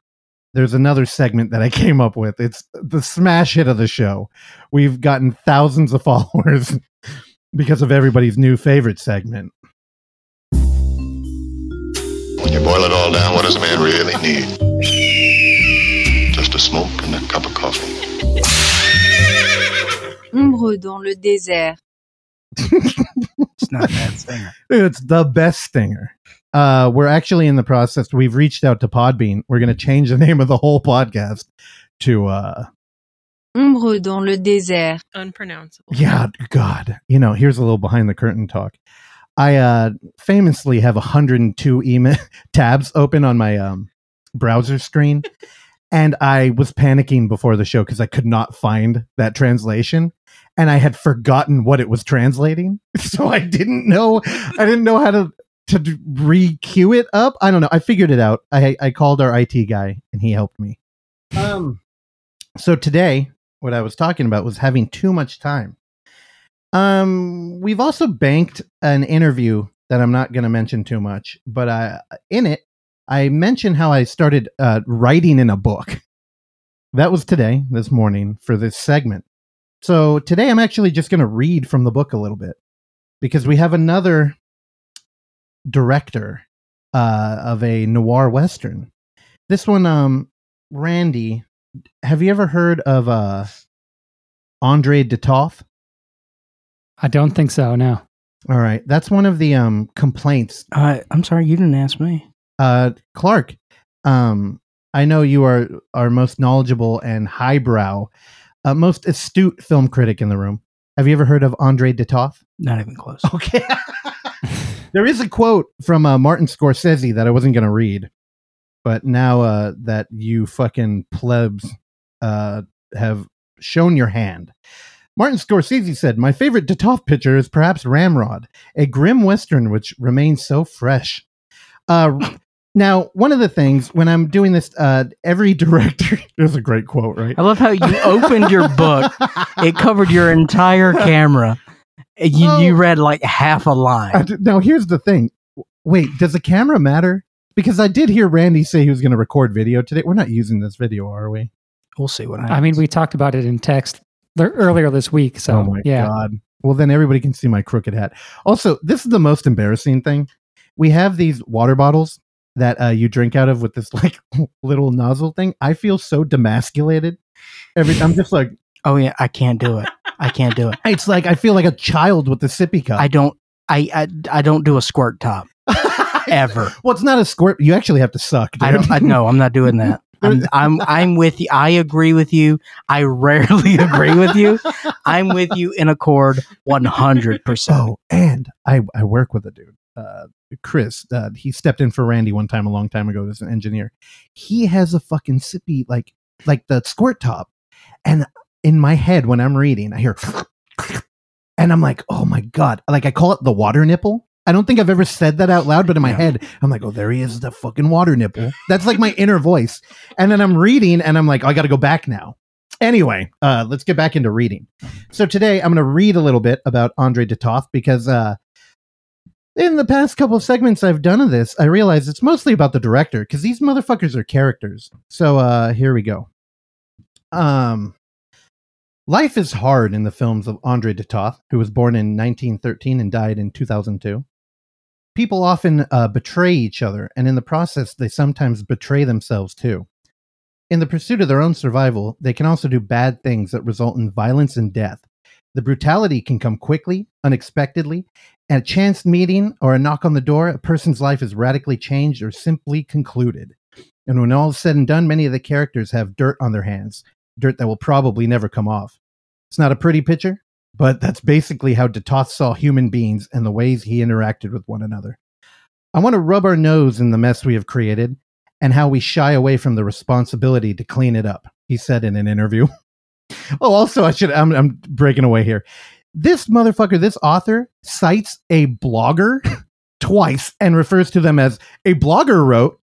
there's another segment that I came up with. It's the smash hit of the show. We've gotten thousands of followers because of everybody's new favorite segment. When you boil it all down, what does a man really need? Just a smoke and a cup of coffee. Ombre dans le désert. It's not a bad singer. It's the best stinger. Uh, we're actually in the process. We've reached out to Podbean. We're going to change the name of the whole podcast to, uh, Ombre dans le désert. Unpronounceable. yeah, God. You know, here's a little behind the curtain talk. I uh, famously have 102 email tabs open on my um, browser screen. and I was panicking before the show because I could not find that translation. And I had forgotten what it was translating. So I didn't know I didn't know how to to re-queue it up. I don't know. I figured it out. I I called our IT guy and he helped me. Um so today what I was talking about was having too much time. Um we've also banked an interview that I'm not going to mention too much, but I in it I mentioned how I started uh, writing in a book. That was today, this morning, for this segment. So today I'm actually just going to read from the book a little bit because we have another director uh, of a noir western. This one, um, Randy, have you ever heard of uh, Andre de Toth? I don't think so. No. All right, that's one of the um, complaints Uh, I'm sorry, you didn't ask me. uh clark um i know you are our most knowledgeable and highbrow uh, most astute film critic in the room have you ever heard of andre de toth Not even close. okay there is a quote from uh, martin scorsese that i wasn't going to read but now uh that you fucking plebs uh have shown your hand Martin Scorsese said, My favorite de Toth picture is perhaps Ramrod, a grim western which remains so fresh. Uh, now, one of the things when I'm doing this, uh, every director, there's a great quote, right? I love how you opened your book. It covered your entire camera. And You, you Oh. read like half a line. d- now, here's the thing. Wait, does the camera matter? Because I did hear Randy say he was going to record video today. We're not using this video, are we? We'll see what happens. I mean, we talked about it in text earlier this week. So, oh my yeah. god. Well, then everybody can see my crooked hat. Also, this is the most embarrassing thing. We have these water bottles that uh, you drink out of with this like little nozzle thing. I feel so demasculated. Every I'm just like oh yeah, I can't do it. I can't do it. it's like I feel like a child with the sippy cup. I don't. I, I I don't do a squirt top ever. well, it's not a squirt. You actually have to suck. Dude. I don't. I, no, I'm not doing that. I'm, I'm I'm with you. I agree with you. I rarely agree with you. I'm with you in accord 100. percent Oh, and I I work with a dude, uh, Chris. Uh, he stepped in for Randy one time a long time ago as an engineer. He has a fucking sippy like like the squirt top, and in my head when I'm reading, I hear, and I'm like, oh my god! Like I call it the water nipple. I don't think I've ever said that out loud, but in my Yeah. head, I'm like, oh, there he is, the fucking water nipple. That's like my inner voice. And then I'm reading, and I'm like, oh, I got to go back now. Anyway, uh, let's get back into reading. So today I'm going to read a little bit about Andre de Toth because uh, in the past couple of segments I've done of this, I realize it's mostly about the director because these motherfuckers are characters. So uh, here we go. Um, life is hard in the films of Andre de Toth, who was born in 1913 and died in 2002. people often uh, betray each other, and in the process, they sometimes betray themselves too. In the pursuit of their own survival, they can also do bad things that result in violence and death. The brutality can come quickly, unexpectedly, and a chance meeting or a knock on the door, a person's life is radically changed or simply concluded. And when all is said and done, many of the characters have dirt on their hands, dirt that will probably never come off. It's not a pretty picture, but that's basically how de Toth saw human beings and the ways he interacted with one another. I want to rub our nose in the mess we have created and how we shy away from the responsibility to clean it up, he said in an interview. oh, also, I should, I'm, I'm breaking away here. This motherfucker, this author, cites a blogger twice and refers to them as a blogger wrote.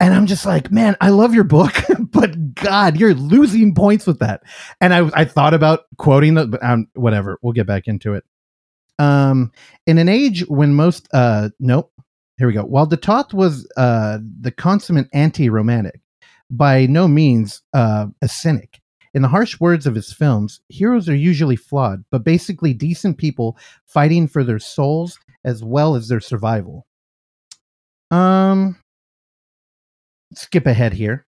And I'm just like, man, I love your book, but God, you're losing points with that. And I, I thought about quoting the, but um, whatever. We'll get back into it. Um, in an age when most, uh, nope, here we go. While de Toth was uh, the consummate anti-romantic, by no means uh, a cynic. In the harsh words of his films, heroes are usually flawed, but basically decent people fighting for their souls as well as their survival. Um, skip ahead here.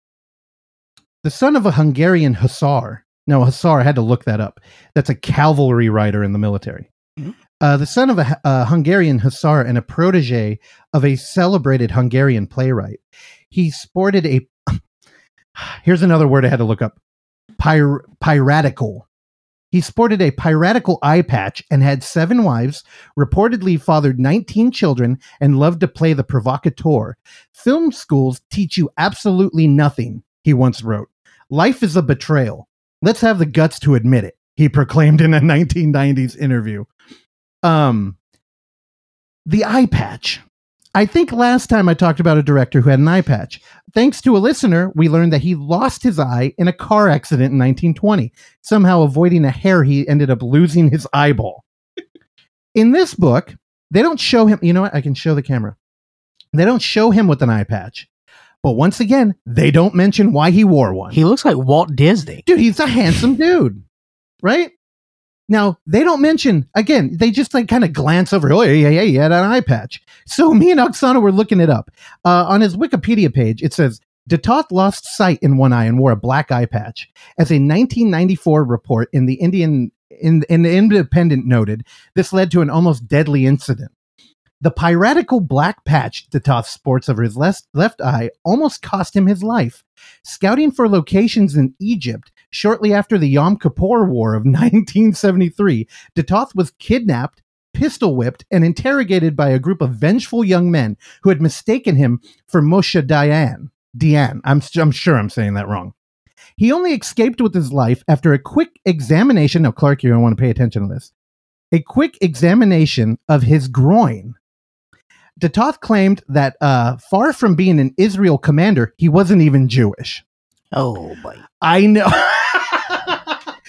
The son of a Hungarian hussar. No, hussar. I had to look that up. That's a cavalry rider in the military. Uh, the son of a, a Hungarian hussar and a protege of a celebrated Hungarian playwright. He sported a. Here's another word I had to look up. Pir- piratical. He sported a piratical eye patch and had seven wives, reportedly fathered 19 children, and loved to play the provocateur. Film schools teach you absolutely nothing, he once wrote. Life is a betrayal. Let's have the guts to admit it, he proclaimed in a 1990s interview. Um, the eye patch. I think last time I talked about a director who had an eye patch. Thanks to a listener, we learned that he lost his eye in a car accident in 1920. Somehow avoiding a hair, he ended up losing his eyeball. in this book, they don't show him. You know what? I can show the camera. They don't show him with an eye patch. But once again, they don't mention why he wore one. He looks like Walt Disney. Dude, he's a handsome dude, right? Now they don't mention again. They just like kind of glance over. Oh yeah, yeah, yeah, had an eye patch. So me and Oksana were looking it up uh, on his Wikipedia page. It says de Toth lost sight in one eye and wore a black eye patch. As a 1994 report in the Indian in, in the Independent noted, this led to an almost deadly incident. The piratical black patch de Toth sports over his left, left eye almost cost him his life. Scouting for locations in Egypt shortly after the Yom Kippur War of 1973, de Toth was kidnapped, pistol whipped, and interrogated by a group of vengeful young men who had mistaken him for Moshe Dayan. Diane. I'm, I'm sure I'm saying that wrong. He only escaped with his life after a quick examination. Now, Clark, you're going to want to pay attention to this. A quick examination of his groin. de Toth claimed that uh, far from being an Israel commander, he wasn't even Jewish. Oh boy. I know.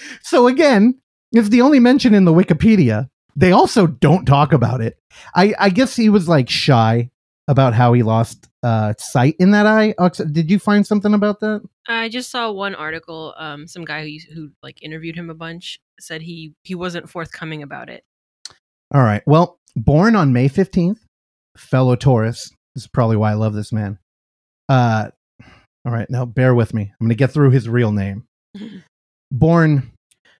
so again, it's the only mention in the Wikipedia. They also don't talk about it. I, I guess he was like shy about how he lost uh, sight in that eye. Did you find something about that? I just saw one article. Um, some guy who who like interviewed him a bunch said he he wasn't forthcoming about it. All right. Well, born on May 15th, fellow Taurus. This is probably why I love this man. Uh, all right. Now, bear with me. I'm going to get through his real name. Born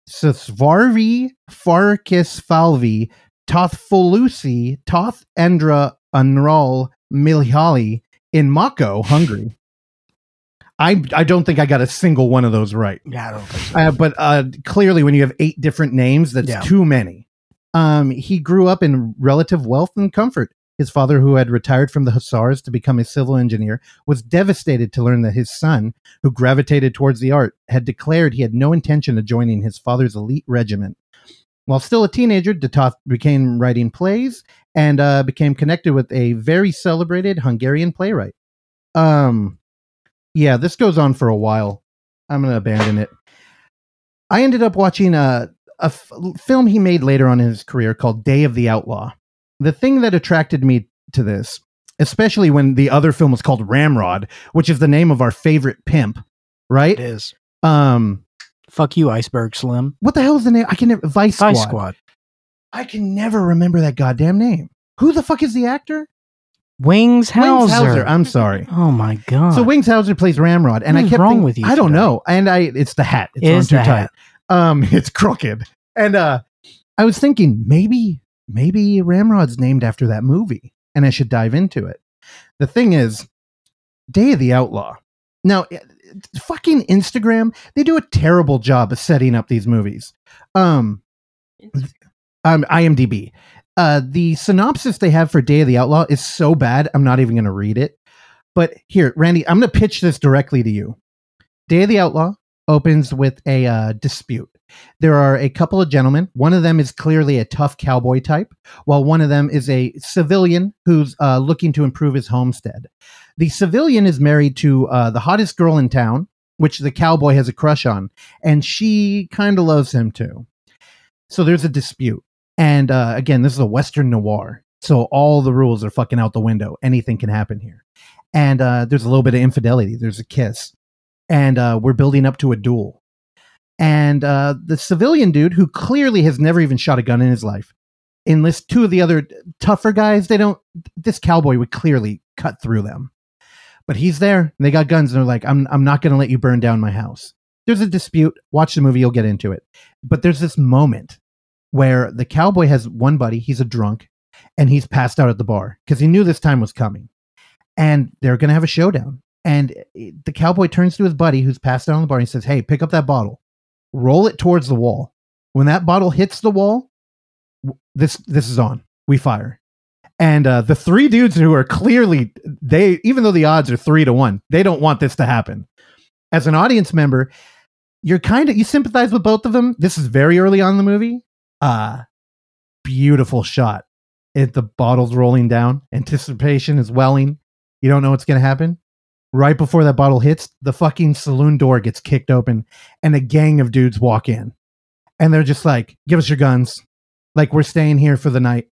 Sasvarvi Farkis Falvi Tothfolusi Toth Endra Unral Milhali in Mako, Hungary. I, I don't think I got a single one of those right. Yeah, I don't think so. Uh, but uh, clearly, when you have eight different names, that's Yeah. too many. Um, he grew up in relative wealth and comfort. His father, who had retired from the Hussars to become a civil engineer, was devastated to learn that his son, who gravitated towards the art, had declared he had no intention of joining his father's elite regiment. While still a teenager, de Toth became writing plays and uh, became connected with a very celebrated Hungarian playwright. Um, yeah, this goes on for a while. I'm going to abandon it. I ended up watching a, a f- film he made later on in his career called Day of the Outlaw. The thing that attracted me to this, especially when the other film was called Ramrod, which is the name of our favorite pimp, right? It is. Um, Fuck you, Iceberg Slim. what the hell is the name? I can never Vice Squad. Vice Squad. I can never remember that goddamn name. Who the fuck is the actor? Wings Wings Hauser. I'm sorry. oh my god. So Wings Hauser plays Ramrod, and What I kept wrong thinking- with you I don't today? know, and I it's the hat. It's It on too tight. hat. Um, it's crooked, and uh, I was thinking maybe maybe Ramrod's named after that movie, and I should dive into it. The thing is, Day of the Outlaw. Now, eh, fucking Instagram, they do a terrible job of setting up these movies. Um, um, IMDb. Uh, the synopsis they have for Day of the Outlaw is so bad, I'm not even going to read it. But here, Randy, I'm going to pitch this directly to you. Day of the Outlaw opens with a uh, dispute. There are a couple of gentlemen. One of them is clearly a tough cowboy type, while one of them is a civilian who's uh, looking to improve his homestead. The civilian is married to uh, the hottest girl in town, which the cowboy has a crush on, and she kind of loves him too. So there's a dispute. And uh, again, this is a Western noir. So all the rules are fucking out the window. Anything can happen here. And uh, there's a little bit of infidelity. There's a kiss. And uh, we're building up to a duel. And uh, the civilian dude, who clearly has never even shot a gun in his life, enlists two of the other tougher guys. They don't, this cowboy would clearly cut through them. But he's there. And they got guns. And they're like, I'm, I'm not going to let you burn down my house. There's a dispute. Watch the movie. You'll get into it. But there's this moment where the cowboy has one buddy, he's a drunk, and he's passed out at the bar because he knew this time was coming. And they're going to have a showdown. And the cowboy turns to his buddy who's passed out on the bar and he says, Hey, pick up that bottle, roll it towards the wall. When that bottle hits the wall, this this is on. We fire. And uh, the three dudes who are clearly they, even though the odds are three to one, they don't want this to happen. As an audience member, you're kind of you sympathize with both of them. This is very early on the movie. Uh beautiful shot. It the bottle's rolling down, anticipation is welling. You don't know what's gonna happen. Right before that bottle hits, the fucking saloon door gets kicked open, and a gang of dudes walk in, and they're just like, "Give us your guns, like we're staying here for the night."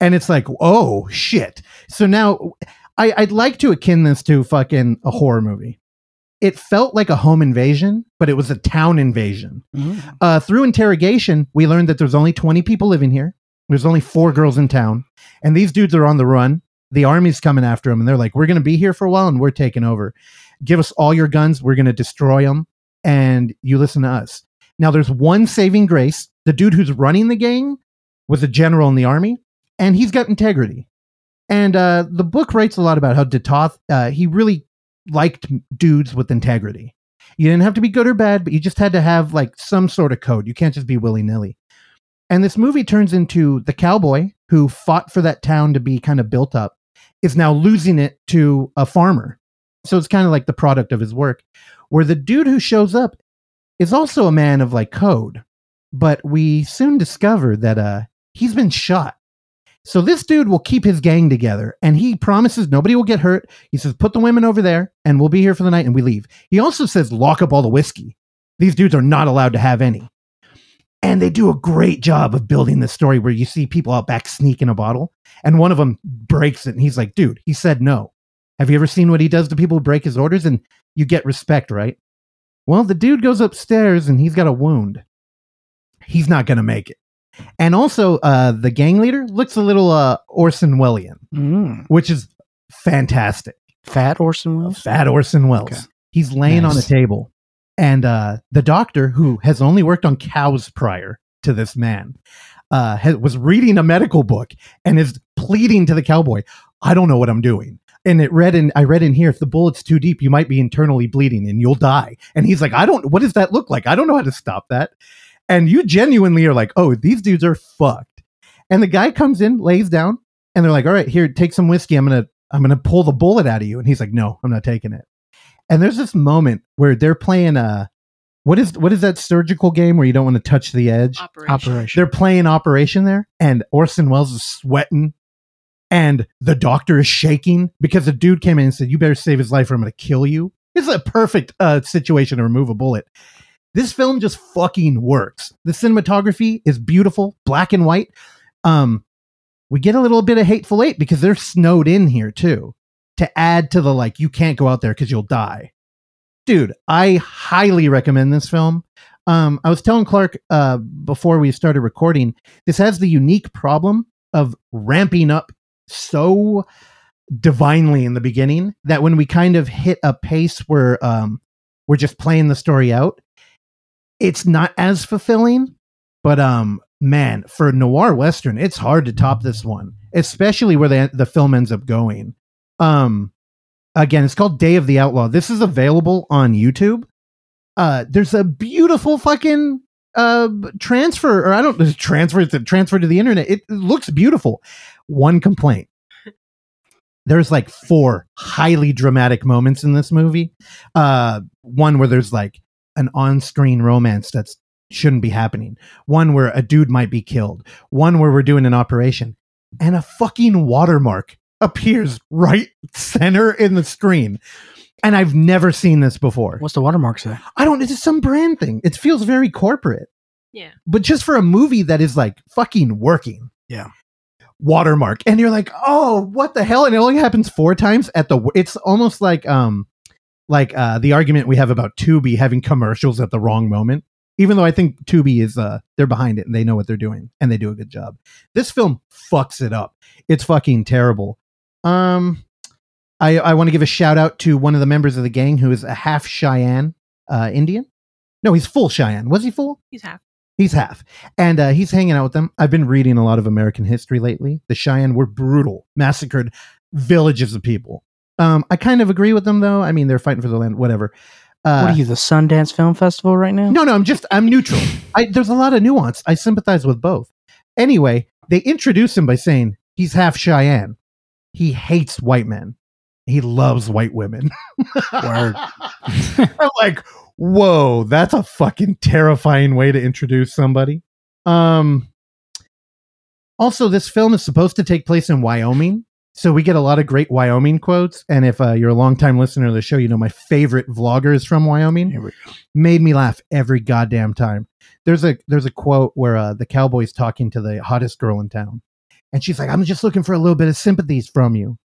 And it's like, "Oh shit!" So now, I, I'd like to akin this to fucking a horror movie. It felt like a home invasion, but it was a town invasion. Mm. Uh, through interrogation, we learned that there's only 20 people living here. There's only four girls in town, and these dudes are on the run. The army's coming after them, and they're like, "We're going to be here for a while, and we're taking over. Give us all your guns. We're going to destroy them, and you listen to us." Now, there's one saving grace. The dude who's running the gang was a general in the army, and he's got integrity. And uh, the book writes a lot about how de Toth, uh, he really liked dudes with integrity. You didn't have to be good or bad, but you just had to have like some sort of code. You can't just be willy nilly. And this movie turns into the cowboy who fought for that town to be kind of built up is now losing it to a farmer. So it's kind of like the product of his work. Where the dude who shows up is also a man of like code, but we soon discover that uh he's been shot. So this dude will keep his gang together and he promises nobody will get hurt. He says, put the women over there and we'll be here for the night and we leave. He also says, lock up all the whiskey. These dudes are not allowed to have any. And they do a great job of building this story where you see people out back sneaking a bottle and one of them breaks it and he's like, dude, he said no. Have you ever seen what he does to people who break his orders? And you get respect, right? Well, the dude goes upstairs and he's got a wound. He's not going to make it. And also, uh, the gang leader looks a little uh, Orson Wellian, Mm. which is fantastic. Fat Orson Welles. Fat Orson Welles. Okay. He's laying on a table. And uh, the doctor, who has only worked on cows prior to this man, uh, ha- was reading a medical book and is pleading to the cowboy, I don't know what I'm doing. And it read in, I read in here, if the bullet's too deep, you might be internally bleeding and you'll die. And he's like, I don't, what does that look like? I don't know how to stop that. And you genuinely are like, oh, these dudes are fucked. And the guy comes in, lays down, and they're like, all right, here, take some whiskey. I'm to, I'm to pull the bullet out of you. And he's like, no, I'm not taking it. And there's this moment where they're playing a, what is, what is that surgical game where you don't want to touch the edge? Operation. Operation. They're playing Operation there, and Orson Welles is sweating, and the doctor is shaking because the dude came in and said, "You better save his life, or I'm going to kill you." This is a perfect uh, situation to remove a bullet. This film just fucking works. The cinematography is beautiful, black and white. Um, we get a little bit of Hateful Eight because they're snowed in here too, to add to the like, you can't go out there because you'll die. Dude, I highly recommend this film. Um, I was telling Clark uh, before we started recording, this has the unique problem of ramping up so divinely in the beginning that when we kind of hit a pace where um we're just playing the story out, it's not as fulfilling. But um man, for noir western, it's hard to top this one, especially where the the film ends up going. Um again, it's called Day of the Outlaw. This is available on YouTube. Uh there's a beautiful fucking uh transfer or I don't transfer it's a transfer to the internet. It looks beautiful. One complaint. There's like four highly dramatic moments in this movie. Uh one where there's like an on-screen romance that's shouldn't be happening. One where a dude might be killed. One where we're doing an operation and a fucking watermark appears right center in the screen. And I've never seen this before. What's the watermark say? I don't, it's just some brand thing. It feels very corporate. Yeah. But just for a movie that is like fucking working. Yeah. Watermark. And you're like, oh, what the hell? And it only happens four times at the, it's almost like, um, like, uh, the argument we have about Tubi having commercials at the wrong moment. Even though I think Tubi is, uh, they're behind it and they know what they're doing and they do a good job. This film fucks it up. It's fucking terrible. Um, I, I want to give a shout out to one of the members of the gang who is a half Cheyenne uh, Indian. No, he's full Cheyenne. Was he full? He's half. He's half. And uh, he's hanging out with them. I've been reading a lot of American history lately. The Cheyenne were brutal, massacred villages of people. Um, I kind of agree with them, though. I mean, they're fighting for the land, whatever. Uh, what are you, the Sundance Film Festival right now? no, no, I'm just, I'm neutral. I, there's a lot of nuance. I sympathize with both. Anyway, they introduce him by saying he's half Cheyenne. He hates white men. He loves white women. I'm like, whoa, that's a fucking terrifying way to introduce somebody. Um, also, this film is supposed to take place in Wyoming. So we get a lot of great Wyoming quotes. And if uh, you're a longtime listener of the show, you know my favorite vlogger is from Wyoming. Here we go. Made me laugh every goddamn time. There's a there's a quote where uh, the cowboy's talking to the hottest girl in town, and she's like, "I'm just looking for a little bit of sympathies from you,"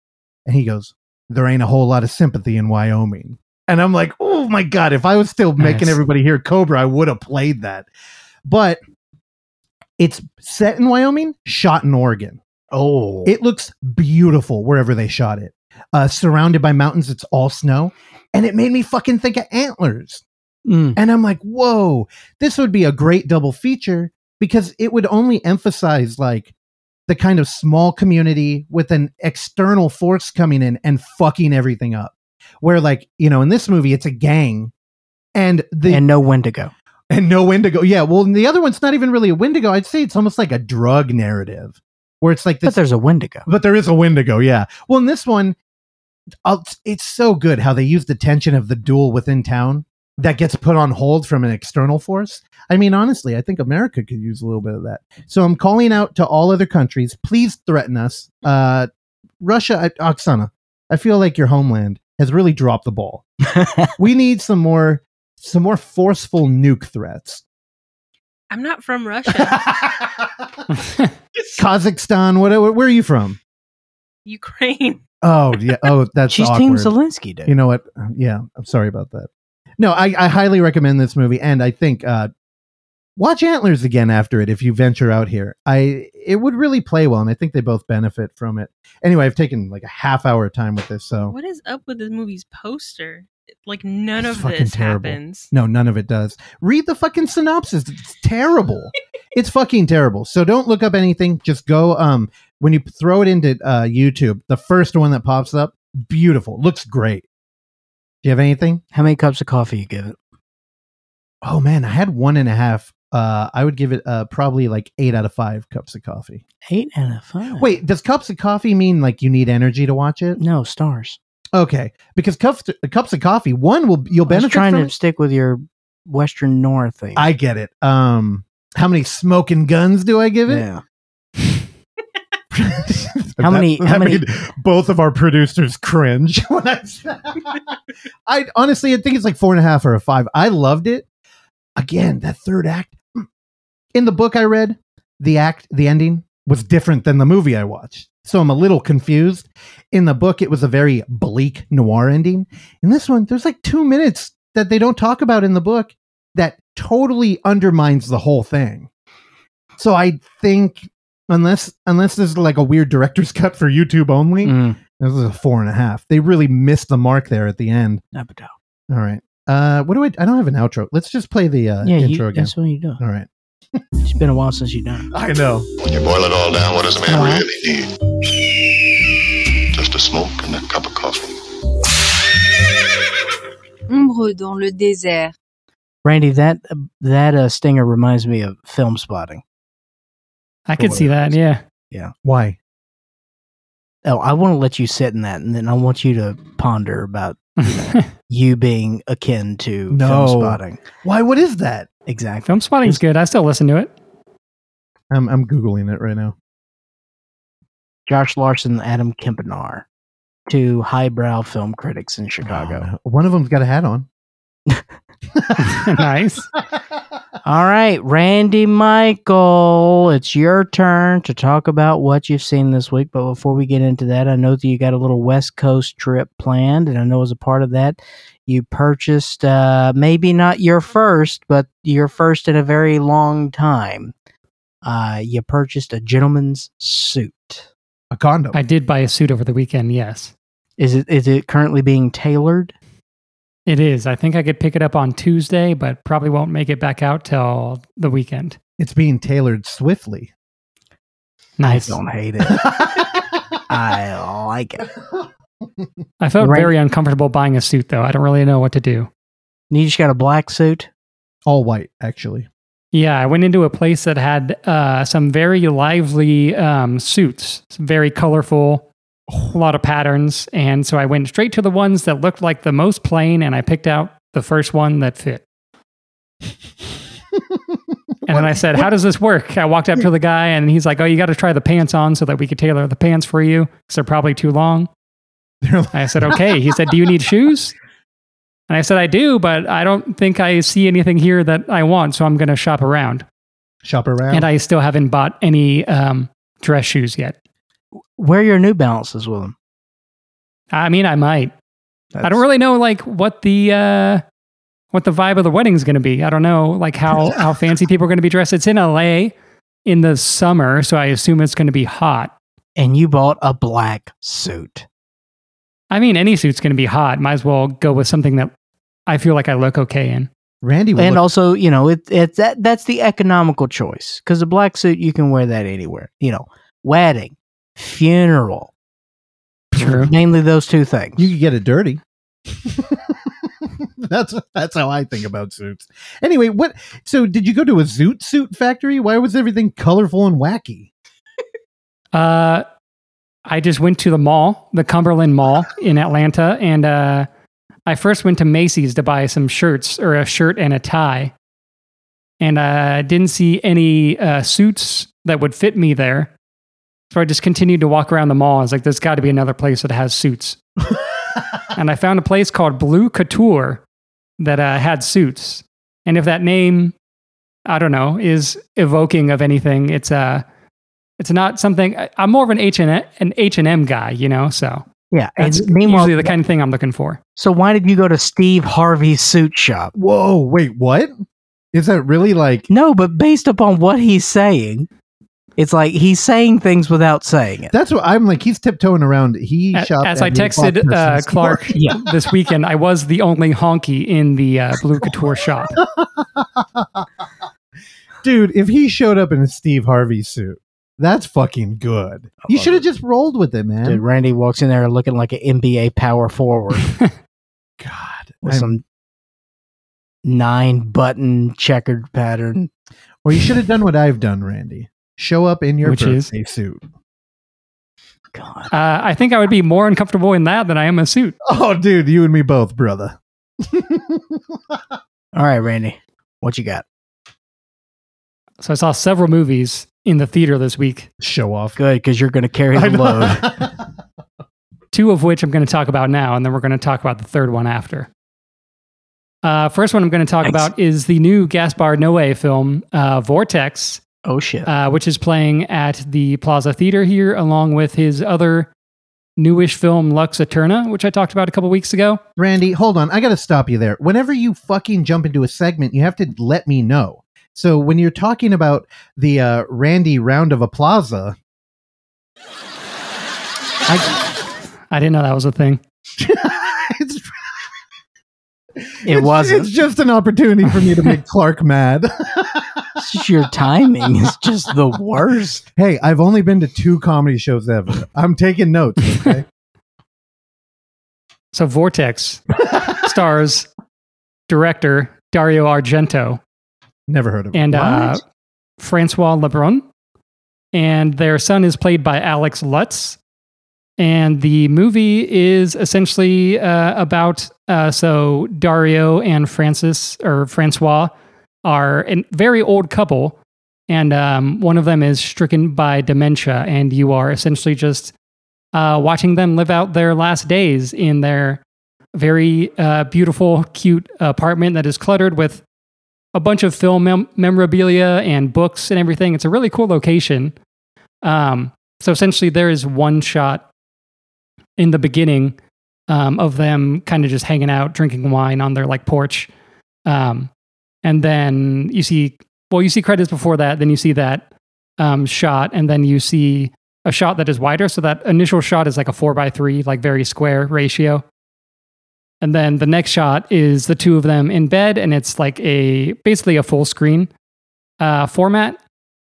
and he goes, "There ain't a whole lot of sympathy in Wyoming." And I'm like, "Oh my god! If I was still making Nice. everybody hear Cobra, I would have played that." But it's set in Wyoming, shot in Oregon. Oh. It looks beautiful wherever they shot it. Uh, surrounded by mountains, it's all snow. And it made me fucking think of antlers. Mm. And I'm like, whoa, this would be a great double feature because it would only emphasize like the kind of small community with an external force coming in and fucking everything up. Where like, you know, in this movie, it's a gang and the and no Wendigo. and no Wendigo. Yeah, well, the other one's not even really a Wendigo. I'd say it's almost like a drug narrative where it's like this But there's a Wendigo. but there is a Wendigo, yeah. Well, in this one, I'll, it's so good how they use the tension of the duel within town that gets put on hold from an external force. I mean, honestly, I think America could use a little bit of that. So I'm calling out to all other countries, please threaten us. Uh, Russia, I- Oksana, I feel like your homeland has really dropped the ball. we need some more, some more forceful nuke threats. I'm not from Russia. Kazakhstan, what, where are you from? Ukraine. Oh yeah. Oh, that's She's awkward. Team Zelensky, dude. You know what? Yeah, I'm sorry about that. No, I, I highly recommend this movie, and I think uh, watch Antlers again after it if you venture out here. I it would really play well, and I think they both benefit from it. Anyway, I've taken like a half hour of time with this, so What is up with this movie's poster? Like none It's of fucking this terrible. happens. no, none of it does. Read the fucking synopsis. It's terrible. it's fucking terrible. So don't look up anything. Just go. Um, when you throw it into uh, YouTube, the first one that pops up, beautiful, looks great. Do you have anything? How many cups of coffee you give it? Oh man, I had one and a half. Uh, I would give it uh, probably like eight out of five cups of coffee. Eight out of five. Wait, does cups of coffee mean like you need energy to watch it? No, stars. Okay, because cups cups of coffee, one will you'll I was trying from. to it. stick with your Western Noir thing. I get it. Um, how many smoking guns do I give it? yeah. How many- how many- both of our producers cringe when I. I honestly, I think it's like four and a half or a five. I loved it. Again, that third act mm. in the book I read, the act, the ending was different than the movie I watched. So I'm a little confused. In the book, it was a very bleak noir ending. In this one, there's like two minutes that they don't talk about in the book that totally undermines the whole thing. So I think Unless unless this is like a weird director's cut for YouTube only. Mm. This is a four and a half. They really missed the mark there at the end. Nabato. All right. Uh, what do I? I don't have an outro. Let's just play the uh, Yeah, intro you, again. that's what you do. All right. It's been a while since you've done. I know. When you boil it all down, what does a man Uh-huh. really need? Just a smoke and a cup of coffee. Ombre dans le désert. Randy, that that uh, stinger reminds me of Filmspotting. I could see that. Yeah. Yeah. Why? Oh, I want to let you sit in that, and then I want you to ponder about you being akin to No. Filmspotting. Why? What is that? Exactly. Filmspotting's good. I still listen to it. I'm I'm googling it right now. Josh Larsen, Adam Kempenaar, two highbrow film critics in oh, Chicago. Oh, One of them's got a hat on. nice. All right, Randy Michael, it's your turn to talk about what you've seen this week. But before we get into that, I know that you got a little West Coast trip planned, and I know as a part of that, you purchased uh, maybe not your first, but your first in a very long time. Uh, you purchased a gentleman's suit. A condom. I did buy a suit over the weekend. Yes, Is it is it currently being tailored? It is. I think I could pick it up on Tuesday, but probably won't make it back out till the weekend. it's being tailored swiftly. Nice. I don't hate it. I like it. I felt Right. very uncomfortable buying a suit, though. I don't really know what to do. You just got a black suit. All white, actually. Yeah, I went into a place that had uh, some very lively um, suits, some very colorful, a lot of patterns. And so I went straight to the ones that looked like the most plain, and I picked out the first one that fit. And then I said, How does this work? I walked up to the guy, and he's like, Oh, you got to try the pants on so that we could tailor the pants for you because they're probably too long. I said, Okay. He said, Do you need shoes? And I said, I do, but I don't think I see anything here that I want. So I'm going to shop around. shop around. And I still haven't bought any um, dress shoes yet. Wear your New Balances with them. I mean, I might. I don't really know like what the uh, what the vibe of the wedding is going to be. I don't know like how how fancy people are going to be dressed. It's in LA in the summer, so I assume it's going to be hot. And you bought a black suit. I mean, any suit's going to be hot. Might as well go with something that I feel like I look okay in. Randy would And look- also, you know, it, it's that that's the economical choice because a black suit you can wear that anywhere. You know, wedding, funeral, True. mainly those two things. you could get it dirty. that's that's how I think about suits. Anyway, what? So, did you go to a zoot suit factory? Why was everything colorful and wacky? Uh, I just went to the mall, the Cumberland Mall in Atlanta, and uh, I first went to Macy's to buy some shirts or a shirt and a tie, and I uh, didn't see any uh, suits that would fit me there. So I just continued to walk around the mall. I was like, "There's got to be another place that has suits," and I found a place called Blue Couture that uh, had suits. And if that name, I don't know, is evoking of anything, it's uh it's not something I- I'm more of an H and an H and M guy, you know. So yeah. And that's meanwhile, usually the kind of thing I'm looking for. so why did you go to Steve Harvey's suit shop? Whoa, wait, what? Is that really like? No, but based upon what he's saying, it's like he's saying things without saying it. That's what I'm like. He's tiptoeing around. He A- shopped As I texted uh. Clark Yeah. this weekend, I was the only honky in the uh, Blue Couture shop. dude. If he showed up in a Steve Harvey suit, that's fucking good. You should have just rolled with it, man. Dude, Randy walks in there looking like an NBA power forward God, with I'm- some nine button checkered pattern. or you should have done what I've done, Randy. Show up in your Which is? birthday suit. God. Uh, I think I would be more uncomfortable in that than I am in a suit. Oh, dude, you and me both, brother. All right, Randy, what you got? So I saw several movies in the theater this week. Show off. Good, because you're going to carry the load. two of which I'm going to talk about now, and then we're going to talk about the third one after. Uh, first one I'm going to talk Nice. about is the new Gaspar Noé film, uh, Vortex, Oh shit! uh, which is playing at the Plaza Theater here, along with his other newish film, Lux Eterna, which I talked about a couple weeks ago. Randy, hold on. I got to stop you there. Whenever you fucking jump into a segment, you have to let me know. So when you're talking about the uh, Randy round of applause, I, I didn't know that was a thing. it's, It it's- wasn't. It's just an opportunity for me to make Clark mad. It's just your timing is just the worst. hey, I've only been to two comedy shows ever. I'm taking notes. Okay. So Vortex stars director Dario Argento Never heard of it. and uh, Francois Lebrun, and their son is played by Alex Lutz. And the movie is essentially uh, about uh, so Dario and Francis or Francois are a very old couple, and um, one of them is stricken by dementia, and you are essentially just uh, watching them live out their last days in their very uh, beautiful, cute apartment that is cluttered with a bunch of film mem- memorabilia and books and everything. It's a really cool location. Um, so essentially, there is one shot in the beginning um, of them kind of just hanging out, drinking wine on their like porch. Um, and then you see, well, you see credits before that. Then you see that um, shot, and then you see a shot that is wider. So that initial shot is like a four by three, like very square ratio. And then the next shot is the two of them in bed, and it's like a basically a full screen uh, format.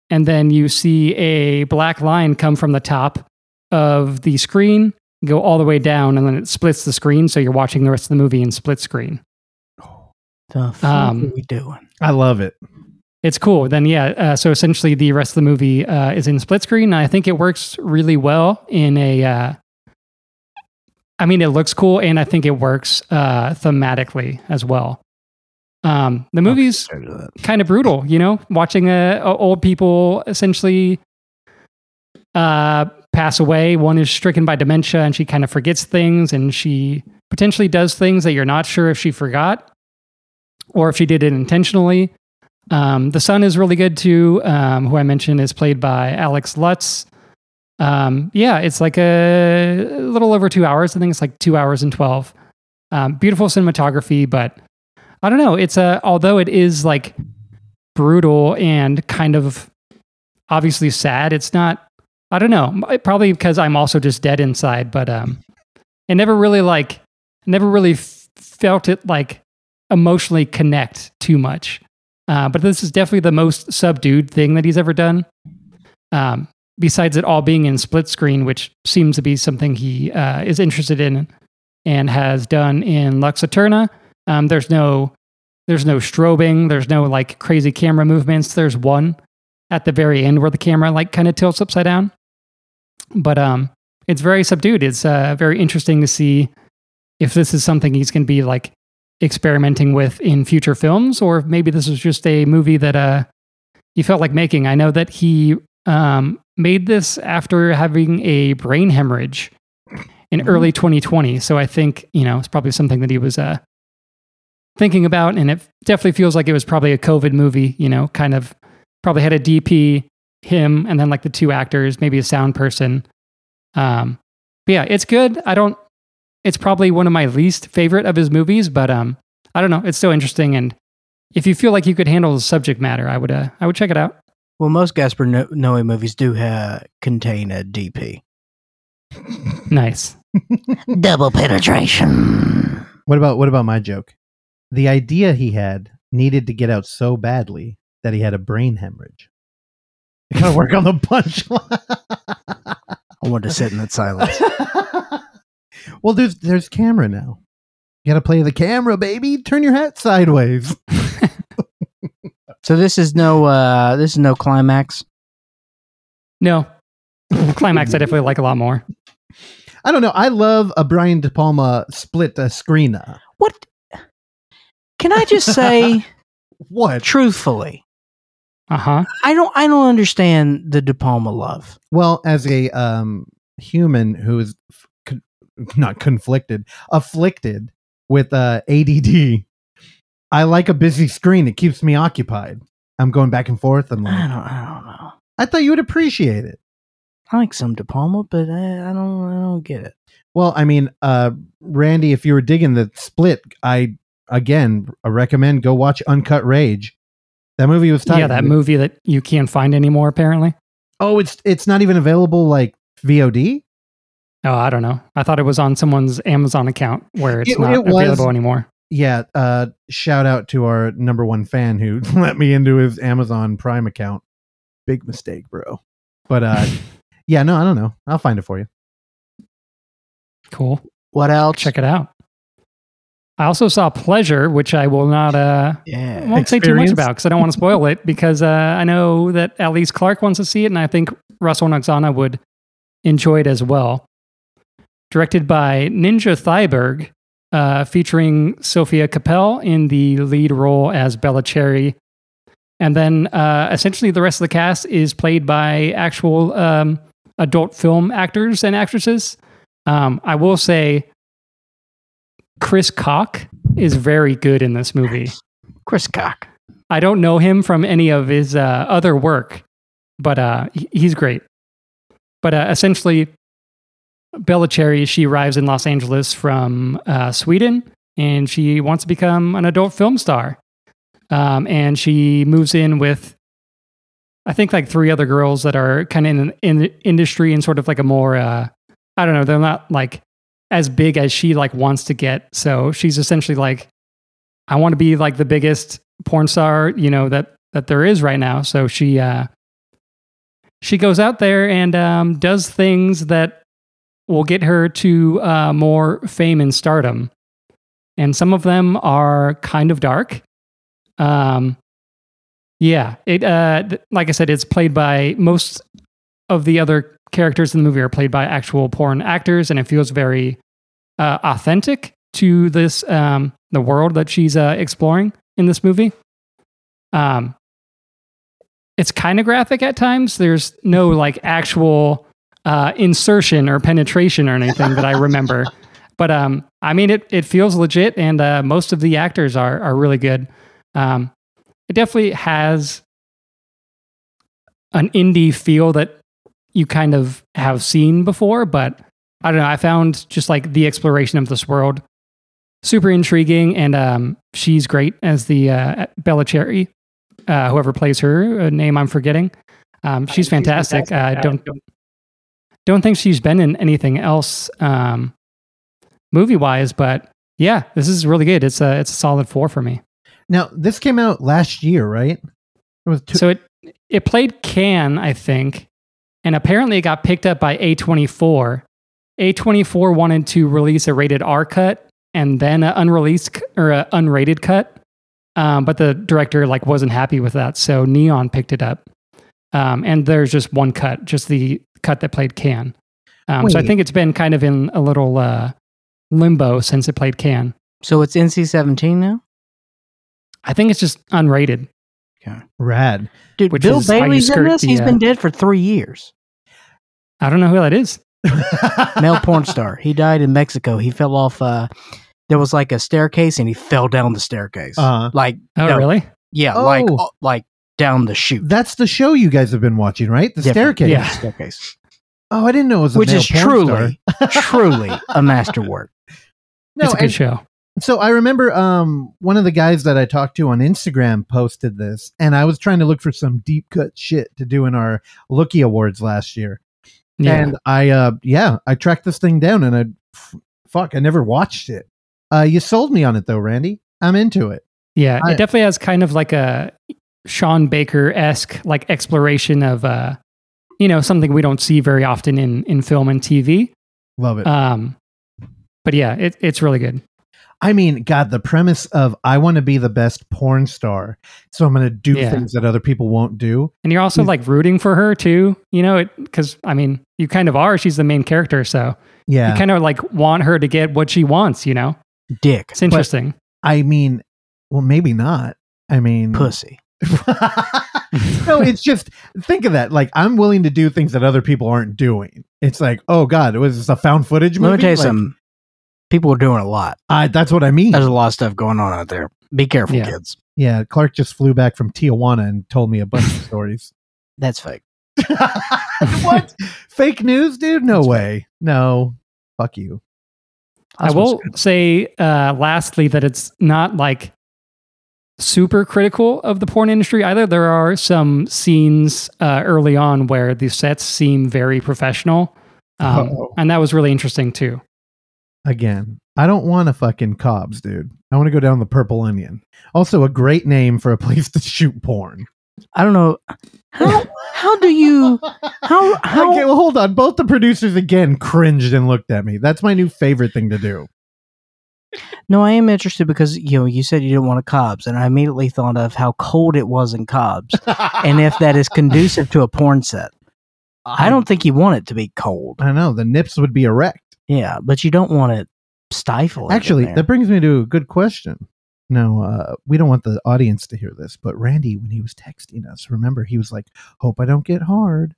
And then you see a black line come from the top of the screen, go all the way down, and then it splits the screen. So you're watching the rest of the movie in split screen. The fuck Um, are we doing? I love it. It's cool. Then, yeah. Uh, so essentially, the rest of the movie uh, is in split screen. I think it works really well in a. Uh, I mean, it looks cool, and I think it works uh, thematically as well. Um, the movie's kind of brutal, you know, watching uh, old people essentially uh, pass away. One is stricken by dementia, and she kind of forgets things, and she potentially does things that you're not sure if she forgot or if she did it intentionally. Um, the son is really good too, um, who I mentioned is played by Alex Lutz. Um, yeah, it's like a, little over two hours. I think it's like two hours and 12. Um, beautiful cinematography, but I don't know. It's a, although it is like brutal and kind of obviously sad, it's not, I don't know, probably because I'm also just dead inside, but um, it never really like, never really felt it like emotionally connect too much. Uh, but this is definitely the most subdued thing that he's ever done. Um, besides it all being in split screen, which seems to be something he uh, is interested in and has done in Lux. Um, there's no, there's no strobing. There's no like crazy camera movements. There's one at the very end where the camera like kind of tilts upside down. But um, it's very subdued. It's uh, very interesting to see if this is something he's going to be like experimenting with in future films, or maybe this was just a movie that uh, he felt like making. I know that he um, made this after having a brain hemorrhage in early 2020. So I think, you know, it's probably something that he was uh, thinking about. And it definitely feels like it was probably a COVID movie, you know, kind of probably had a DP, him, and then like the two actors, maybe a sound person. Um, but yeah, it's good. I don't, it's probably one of my least favorite of his movies, but um, I don't know. It's still interesting. And if you feel like you could handle the subject matter, I would, uh, I would check it out. Well, most Gaspar no- Noé movies do ha- contain a DP. Nice. Double penetration. What about what about my joke? The idea he had needed to get out so badly that he had a brain hemorrhage. You gotta work on the punchline. I want to sit in that silence. well, there's there's camera now. You gotta play the camera, baby. Turn your hat sideways. So this is no uh this is no climax. No. Climax, I definitely like a lot more. I don't know. I love a Brian De Palma split uh, screen. uh, What can I just say What? truthfully? Uh huh. I don't I don't understand the De Palma love. Well, as a um, human who is f- con- not conflicted, afflicted with uh, ADD, I like a busy screen. It keeps me occupied. I'm going back and forth. I'm I like, don't I don't know. I thought you would appreciate it. I like some De Palma, but I, I don't I don't get it. Well, I mean, uh, Randy, if you were digging the split, I again I recommend go watch Uncut Rage. That movie was tight. yeah, that movie that you can't find anymore. Apparently. Oh, it's it's not even available like VOD. Oh, I don't know. I thought it was on someone's Amazon account where it's It- not it was- available anymore. Yeah. Uh, shout out to our number one fan who let me into his Amazon Prime account. Big mistake, bro. But uh, yeah, no, I don't know. I'll find it for you. Cool. What else? Check it out. I also saw Pleasure, which I will not uh Yeah. won't say too much about because I don't want to spoil it because uh, I know that at least Clark wants to see it, and I think Russell Noxana would enjoy it as well. Directed by Ninja Thyberg, uh, featuring Sofia Kappel in the lead role as Bella Cherry. And then uh, essentially the rest of the cast is played by actual um, adult film actors and actresses. Um, I will say Chris Cock is very good in this movie. Chris Cock. I don't know him from any of his uh, other work, but uh, he's great. But uh, essentially, Bella Cherry, she arrives in Los Angeles from uh, Sweden and she wants to become an adult film star. Um, and she moves in with, I think, like three other girls that are kind of in, in the industry and sort of like a more, uh, I don't know, they're not like as big as she like wants to get. So she's essentially like, I want to be like the biggest porn star, you know, that that there is right now. So she uh she goes out there and um does things that will get her to uh more fame and stardom. And some of them are kind of dark. Um yeah, it uh th- like I said it's played by most of the other characters in the movie are played by actual porn actors and it feels very uh, authentic to this um, the world that she's uh, exploring in this movie. Um, it's kind of graphic at times. There's no like actual uh, insertion or penetration or anything that I remember, but um, I mean it. It feels legit, and uh, most of the actors are are really good. Um, it definitely has an indie feel that you kind of have seen before, but I don't know. I found just like the exploration of this world super intriguing, and um, she's great as the uh, Bella Cherry, uh, whoever plays her, name I'm forgetting. Um, she's fantastic. I don't don't think she's been in anything else um, movie wise, but yeah, this is really good. It's a it's a solid four for me. Now, this came out last year, right? It was two, So it it played Cannes, I think, and apparently it got picked up by A24. A24 wanted to release a rated R cut and then an unreleased or an unrated cut, um, but the director like wasn't happy with that, so Neon picked it up. Um, and there's just one cut, just the cut that played Cannes. Um, so I think it's been kind of in a little uh, limbo since it played Cannes. So it's NC seventeen now. I think it's just unrated. rad. Dude, Which Bill is Bailey's in this. the, He's uh, been dead for three years. I don't know who that is. Male porn star. He died in Mexico. He fell off. Uh, there was like a staircase, and he fell down the staircase. Uh, like, Oh, no, really? yeah, Oh. like, uh, like down the chute. that's the show you guys have been watching, right? The Different. staircase. Yeah. staircase, Oh, I didn't know it was a which male is porn truly, star. truly a masterwork. No, it's a good and- show. So I remember um, one of the guys that I talked to on Instagram posted this, and I was trying to look for some deep cut shit to do in our Lookie Awards last year. Yeah. And I, uh, yeah, I tracked this thing down, and I, f- fuck, I never watched it. Uh, you sold me on it though, Randy. I'm into it. Yeah, I- it definitely has kind of like a Sean Baker esque like exploration of uh you know something we don't see very often in in film and TV. Love it. Um, but yeah, it, it's really good. I mean, God, the premise of I want to be the best porn star, so I'm going to do Yeah. things that other people won't do. And you're also He's- like rooting for her too, you know, because I mean, you kind of are. She's the main character, so Yeah, you kind of like want her to get what she wants. You know, Dick, it's interesting. I mean, well, maybe not. I mean, pussy. no, it's just think of that. Like I'm willing to do things that other people aren't doing. It's like, oh God, it was this a found footage movie? Let me tell you Like, something. People are doing a lot. I, that's what I mean. There's a lot of stuff going on out there. Be careful, Yeah. kids. Yeah, Clark just flew back from Tijuana and told me a bunch of stories. That's fake. what? Fake news, dude? No way. No. Fuck you. I will say, uh, lastly, that it's not like super critical of the porn industry either. There are some scenes uh, early on where the sets seem very professional, um, and that was really interesting too. Again, I don't want a fucking Cobb's, dude. I want to go down the Purple Onion. Also, a great name for a place to shoot porn. I don't know how how do you how how Okay, well, hold on. Both the producers again cringed and looked at me. That's my new favorite thing to do. No, I am interested because you know you said you didn't want a Cobb's, and I immediately thought of how cold it was in Cobb's, and if that is conducive to a porn set. I don't think you want it to be cold. I know the nips would be erect. Yeah, but you don't want it stifling. in Actually, that brings me to a good question. Now, uh, we don't want the audience to hear this, but Randy, when he was texting us, remember he was like, "Hope I don't get hard,"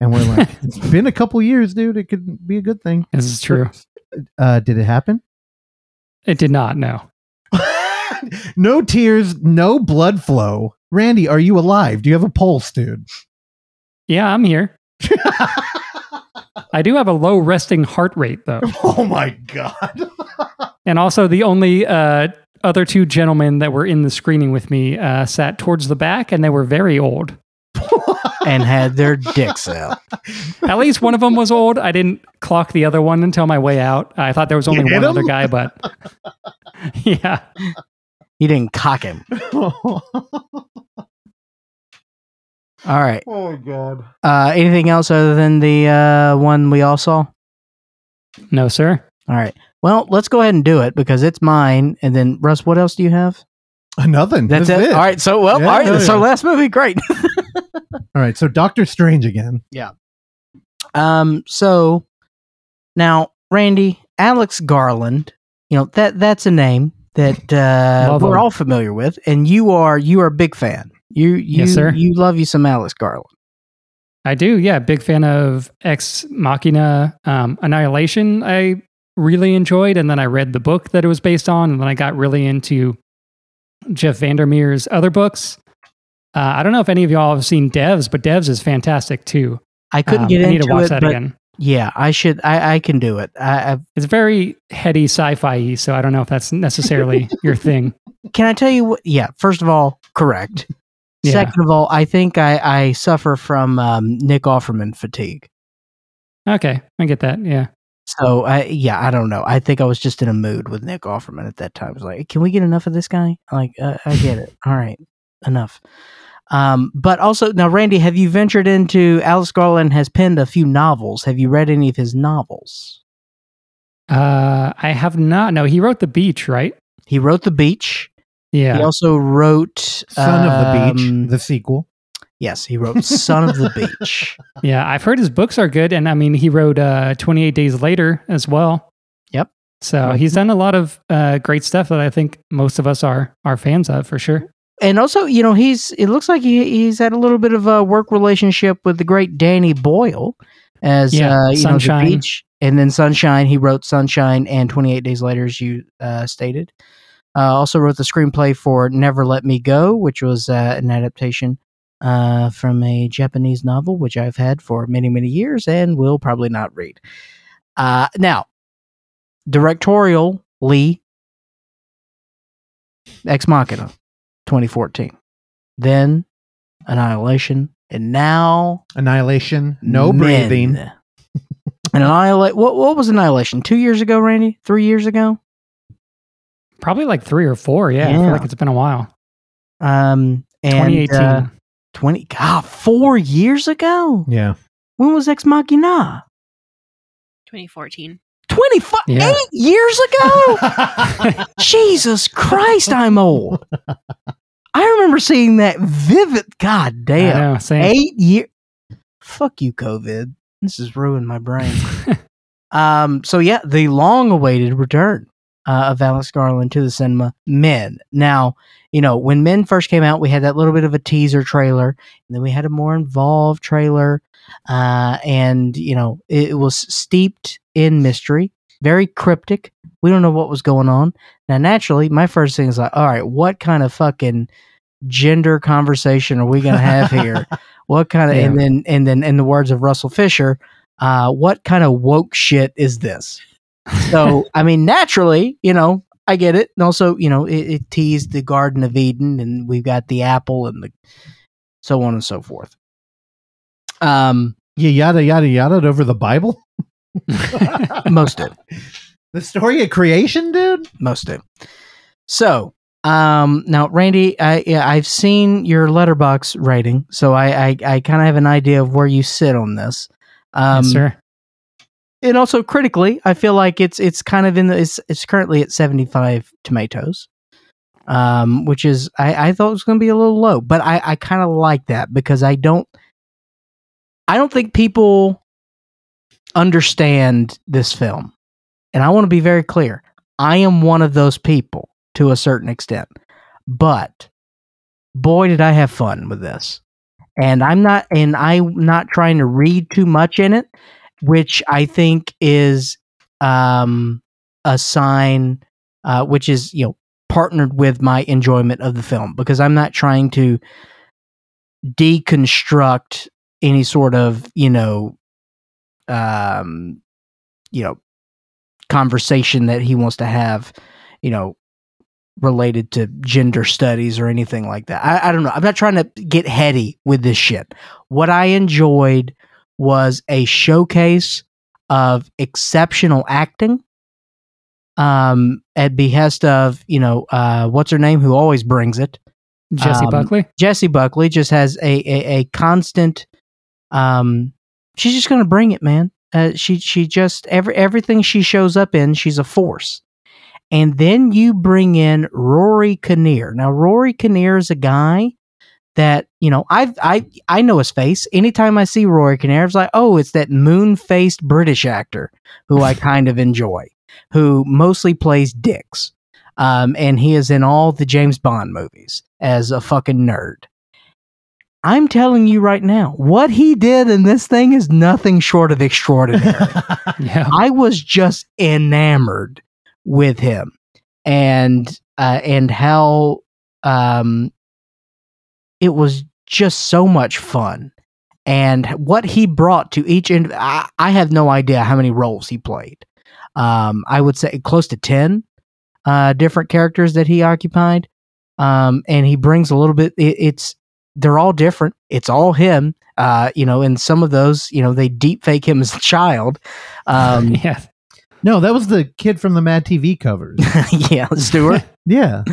and we're like, "It's been a couple years, dude. It could be a good thing." This is true. Uh, did it happen? It did not. No. no tears, no blood flow. Randy, are you alive? Do you have a pulse, dude? Yeah, I'm here. I do have a low resting heart rate though, oh my god. and also the only uh, other two gentlemen that were in the screening with me uh, sat towards the back, and they were very old. and had their dicks out. At least one of them was old. I didn't clock the other one until my way out. I thought there was only hit one other guy, but yeah. He didn't cock him. All right. oh my god. Uh, anything else other than the uh, one we all saw? No, sir. All right. Well, let's go ahead and do it because it's mine. And then Russ, what else do you have? Nothing. That's it. it. is All right. So, well, Yeah, all right. That's yeah. last movie. Great. All right. So Doctor Strange again. Yeah. Um, so now, Randy, Alex Garland, you know, that that's a name that uh, we're him. all familiar with, and you are you are a big fan. You you Yes, sir. you love you some Alex Garland. I do. Yeah. Big fan of Ex Machina um, Annihilation. I really enjoyed. And then I read the book that it was based on. And then I got really into Jeff Vandermeer's other books. Uh, I don't know if any of y'all have seen Devs, but Devs is fantastic too. I couldn't Um, get I into need to watch it, that again. yeah, I should. I, I can do it. I, I It's very heady sci-fi, so I don't know if that's necessarily your thing. can I tell you what? Yeah, first of all, correct. Yeah. Second of all, I think I, I suffer from um, Nick Offerman fatigue. Okay, I get that. Yeah. So I yeah, I don't know. I think I was just in a mood with Nick Offerman at that time. I was like, can we get enough of this guy? Like, uh, I get it. All right, enough. Um, but also now, Randy, have you ventured into Alex Garland has penned a few novels? Have you read any of his novels? Uh, I have not. No, he wrote The Beach, right? He wrote The Beach. Yeah. He also wrote Son of the um, Beach, the sequel. Yes, he wrote Son of the Beach. Yeah, I've heard his books are good, and I mean, he wrote uh, 28 Days Later as well. Yep. So he's done a lot of uh, great stuff that I think most of us are are fans of for sure. And also, you know, he's it looks like he, he's had a little bit of a work relationship with the great Danny Boyle as Yeah, uh, you Sunshine. know the beach, and then Sunshine. He wrote Sunshine and Twenty Eight Days Later, as you uh, stated. Uh, also wrote the screenplay for Never Let Me Go, which was uh, an adaptation uh, from a Japanese novel, which I've had for many many years and will probably not read. Uh, now, directorial Lee Ex Machina, 2014. Then Annihilation, and now Annihilation. No Men. breathing. and Annihilate. What what was Annihilation? Two years ago, Randy? Three years ago? Probably like three or four. Yeah, I feel like it's been a while. Um, and 2018. uh, 20. God, four years ago. Yeah. When was Ex Machina? 2014. 25 Yeah. eight years ago. Jesus Christ, I'm old. I remember seeing that vivid. God I damn. know. Eight year. Fuck you, COVID. This has ruined my brain. um. So yeah, the long-awaited return uh, of Alex Garland to the cinema. Men. Now, you know, when Men first came out, we had that little bit of a teaser trailer, and then we had a more involved trailer, uh, and you know, it, it was steeped in mystery, very cryptic. We don't know what was going on. Now, naturally, my first thing is like, all right, what kind of fucking gender conversation are we going to have here? what kind of, and then, and then, in the words of Russell Fisher, uh, what kind of woke shit is this? So, I mean, naturally, you know, I get it. And also, you know, it, it teased the Garden of Eden, and we've got the apple and the so on and so forth. Um, You yada yada yada over the Bible. most do, The story of creation, dude. most do. So, um, now, Randy, I yeah, I've seen your Letterboxd writing, so I I, I kind of have an idea of where you sit on this. Um, yes, sir. And also critically, I feel like it's it's kind of in the it's it's currently at seventy five tomatoes, um, which is I, I thought it was going to be a little low, but I I kind of like that because I don't I don't think people understand this film, and I want to be very clear. I am one of those people to a certain extent, but boy, did I have fun with this. And I'm not, and I'm not trying to read too much in it which I think is um, a sign, uh, which is you know partnered with my enjoyment of the film because I'm not trying to deconstruct any sort of you know, um, you know, conversation that he wants to have, you know, related to gender studies or anything like that. I, I don't know. I'm not trying to get heady with this shit. What I enjoyed was a showcase of exceptional acting um at behest of you know uh what's her name who always brings it? Jessie um, Buckley. jessie buckley just has a a, a constant um she's just gonna bring it man. Uh, she she just every everything she shows up in she's a force. And then you bring in rory kinnear. Now rory kinnear is a guy that you know I I I know his face. Anytime I see Rory Kinnear, it's like, oh, it's that moon faced British actor who I kind of enjoy, who mostly plays dicks, um, and he is in all the James Bond movies as a fucking nerd. I'm telling you right now, what he did in this thing is nothing short of extraordinary. Yeah. I was just enamored with him and uh, and how um, it was just so much fun and what he brought to each end I, I have no idea how many roles he played um, i would say close to 10 uh, different characters that he occupied um, and he brings a little bit it, it's they're all different it's all him uh, you know and some of those you know they deep fake him as a child um, yeah. No, that was the kid from the Mad TV covers. yeah stewart yeah.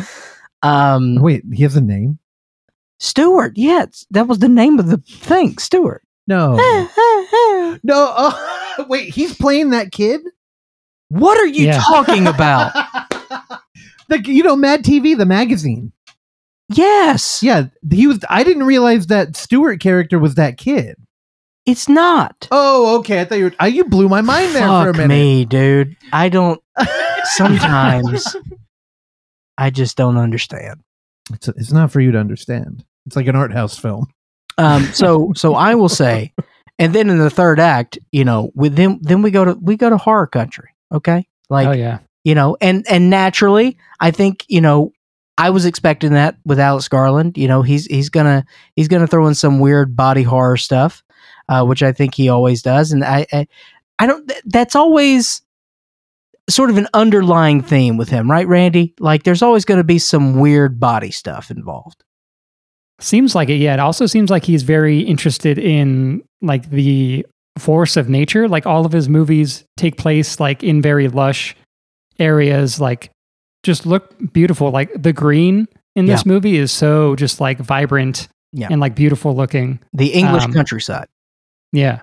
um, Wait, he has a name? Stewart yeah it's- that was the name of the thing stewart No. no. Oh, wait, he's playing that kid? what are you Yeah. talking about the you know Mad TV, the magazine. yes Yeah, he was. I didn't realize that Stewart character was that kid. it's not Oh, okay. I thought you. Were, uh, you blew my mind there for a Fuck minute. me, dude. I don't. Sometimes I just don't understand. It's, it's not for you to understand. It's like an art house film. Um. So so I will say, and then in the third act, you know, with them, then we go to we go to horror country. Okay, like oh yeah. you know, and and naturally, I think you know. I was expecting that with Alex Garland. You know, he's he's gonna he's gonna throw in some weird body horror stuff, uh, which I think he always does. And I I, I don't. th- That's always sort of an underlying theme with him, right, Randy? Like, there's always going to be some weird body stuff involved. Seems like it. Yeah. It also seems like he's very interested in like the force of nature. Like all of his movies take place like in very lush areas, like just look beautiful. Like the green in this movie is so just like vibrant Yeah. and like beautiful looking. The English Um, countryside, Yeah.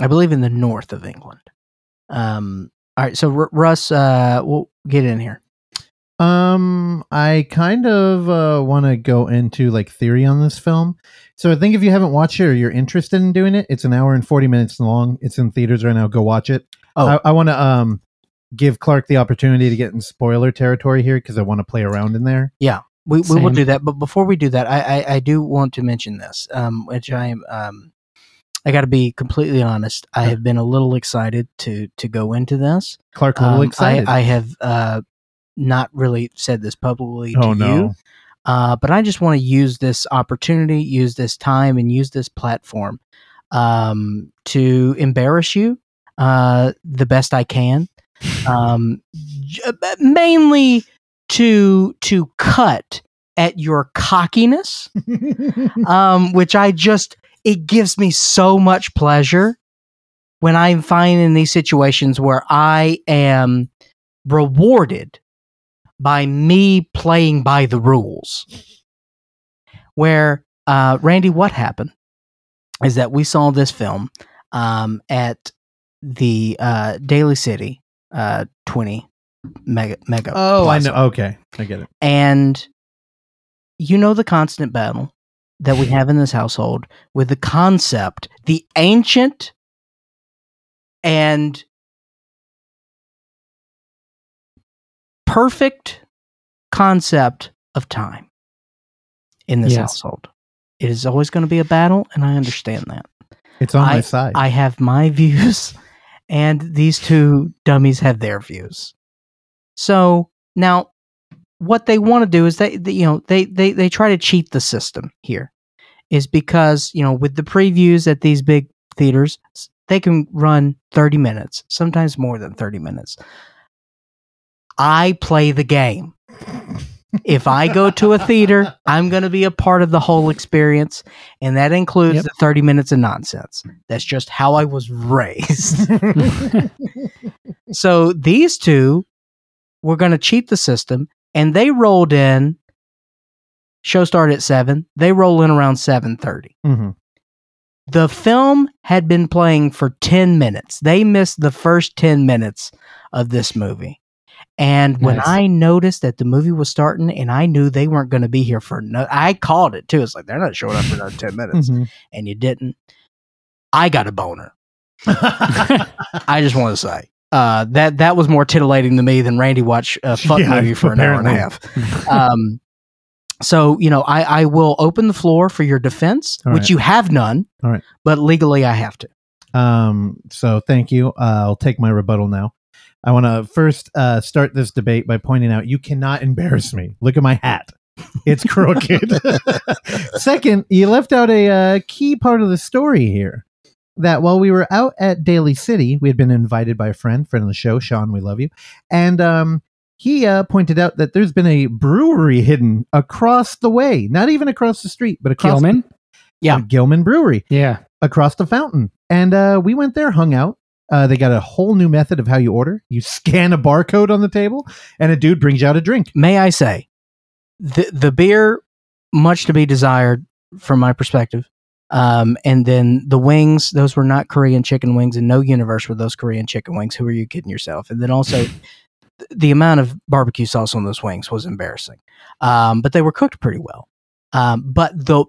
I believe, in the north of England. Um. All right, so R- Russ, uh, we'll get in here. Um, I kind of uh, want to go into like theory on this film. So I think if you haven't watched it or you're interested in doing it, it's an hour and forty minutes long. It's in theaters right now. Go watch it. Oh. I, I want to um give Clark the opportunity to get in spoiler territory here because I want to play around in there. Yeah, we, we will do that. But before we do that, I, I, I do want to mention this, um, which I am. Um, I got to be completely honest. I have been a little excited to to go into this. Clark, a little Um, excited. I, I have uh, not really said this publicly to oh you, uh, but I just want to use this opportunity, use this time, and use this platform um, to embarrass you uh, the best I can. Um, uh, mainly to to cut at your cockiness, um, which I just it gives me so much pleasure when I'm finding in these situations where I am rewarded by me playing by the rules. Where uh, Randy, what happened is that we saw this film um, at the uh, Daly City uh, 20 mega mega. oh, I know. Okay, I get it. And you know the constant battle that we have in this household with the concept, the ancient and perfect concept of time in this Yes. household. It is always going to be a battle, and I understand that. It's on my side. I have my views, and these two dummies have their views. So now, what they want to do is they, they you know, they, they they try to cheat the system here, is because you know with the previews at these big theaters, they can run thirty minutes, sometimes more than thirty minutes. I play the game. if I go to a theater, I'm going to be a part of the whole experience, and that includes Yep. the 30 minutes of nonsense. That's just how I was raised. so these two were going to cheat the system, and they rolled in. Show started at seven. They roll in around seven thirty. Mhm. The film had been playing for ten minutes. They missed the first ten minutes of this movie. And when Nice. I noticed that the movie was starting, and I knew they weren't going to be here for no, I called it too. It's like they're not showing up for another ten minutes, Mhm. and you didn't. I got a boner. I just want to say uh, that that was more titillating to me than Randy watch a fuck Yeah, movie for an hour and a half. Um, so you know, I, I will open the floor for your defense, All which right. you have none. All right. but legally I have to. Um, so thank you. Uh, I'll take my rebuttal now. I want to first uh, start this debate by pointing out you cannot embarrass me. Look at my hat. It's crooked. Second, you left out a uh, key part of the story here. That while we were out at Daly City, we had been invited by a friend, friend of the show, Sean. We love you, and um, he uh, pointed out that there's been a brewery hidden across the way, not even across the street, but across the Gilman? Yeah. Gilman Brewery Yeah. across the fountain. And uh, we went there, hung out. Uh, they got a whole new method of how you order. You scan a barcode on the table, and a dude brings you out a drink. May I say, the the beer much to be desired from my perspective. Um, and then the wings, those were not Korean chicken wings, and no universe were those Korean chicken wings. Who are you kidding yourself? And then also, the amount of barbecue sauce on those wings was embarrassing. Um, but they were cooked pretty well. Um, but the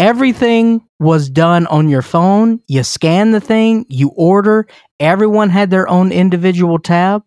everything was done on your phone. You scan the thing, you order. Everyone had their own individual tab.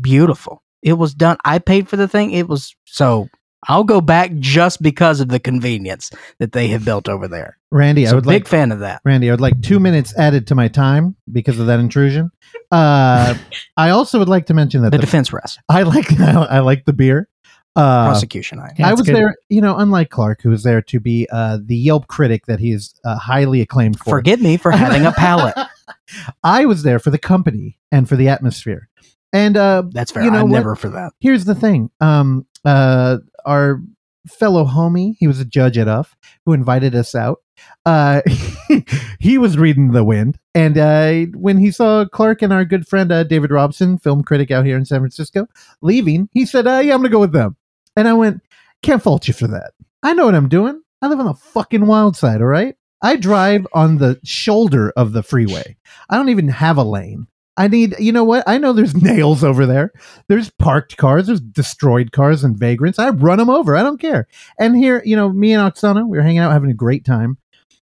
Beautiful. It was done. I paid for the thing. It was so. I'll go back just because of the convenience that they have built over there. Randy, So I would big like fan of that. Randy, I would like two minutes added to my time because of that intrusion. Uh, I also would like to mention that The the- defense rest, I like I like the beer. Uh, prosecution. I Yeah, I was good. there, you know, unlike Clark, who was there to be uh, the Yelp critic that he is uh, highly acclaimed for. forgive me for having a palate. I was there for the company and for the atmosphere. And uh, That's fair. You know I'm what? never for that. here's the thing um uh our fellow homie he was a judge at uff who invited us out uh he was reading the wind and uh when he saw clark and our good friend uh, david robson film critic out here in san francisco leaving he said uh yeah i'm gonna go with them and i went can't fault you for that i know what i'm doing i live on the fucking wild side all right i drive on the shoulder of the freeway i don't even have a lane I need, you know what? I know there's nails over there. There's parked cars, there's destroyed cars and vagrants. I run them over. I don't care. And here, you know, me and Oksana, we were hanging out having a great time.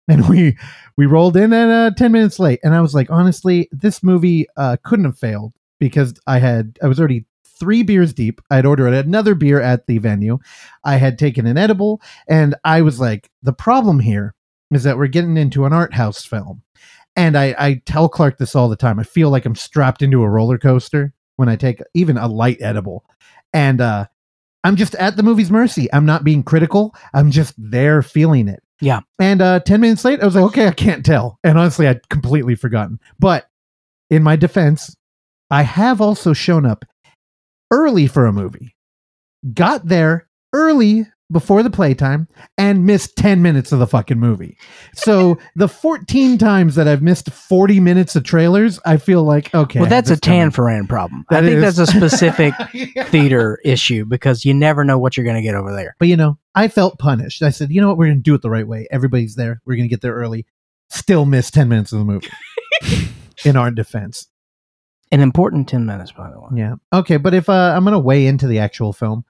And we we rolled in at uh, 10 minutes late. And I was like, honestly, this movie uh, couldn't have failed because I had I was already three beers deep. I'd ordered another beer at the venue. I had taken an edible, and I was like, the problem here is that we're getting into an art house film. And I, I tell Clark this all the time. I feel like I'm strapped into a roller coaster when I take even a light edible. And uh, I'm just at the movie's mercy. I'm not being critical. I'm just there feeling it. Yeah. And uh, 10 minutes late, I was like, okay, I can't tell. And honestly, I'd completely forgotten. But in my defense, I have also shown up early for a movie, got there early before the playtime, and missed 10 minutes of the fucking movie. So the 14 times that I've missed 40 minutes of trailers, I feel like, okay. well, that's a coming. Tanforan problem. I think is- that's a specific Yeah. theater issue because you never know what you're going to get over there. But you know, I felt punished. I said, you know what, we're going to do it the right way. Everybody's there. We're going to get there early. Still miss 10 minutes of the movie in our defense. An important 10 minutes, by the way. Yeah. Okay. But if uh, I'm going to weigh into the actual film,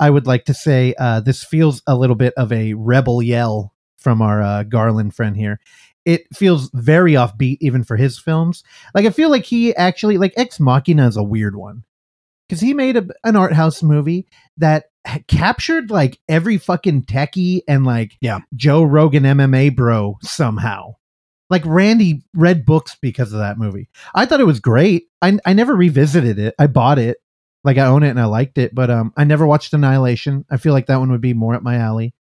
I would like to say uh, this feels a little bit of a rebel yell from our uh, Garland friend here. It feels very offbeat, even for his films. Like, I feel like he actually, like, Ex Machina is a weird one. Because he made a, an art house movie that captured, like, every fucking techie and, like, Yeah. Joe Rogan MMA bro somehow. Like, Randy read books because of that movie. I thought it was great. I, I never revisited it. I bought it like I own it and I liked it, but um, I never watched Annihilation. I feel like that one would be more up my alley.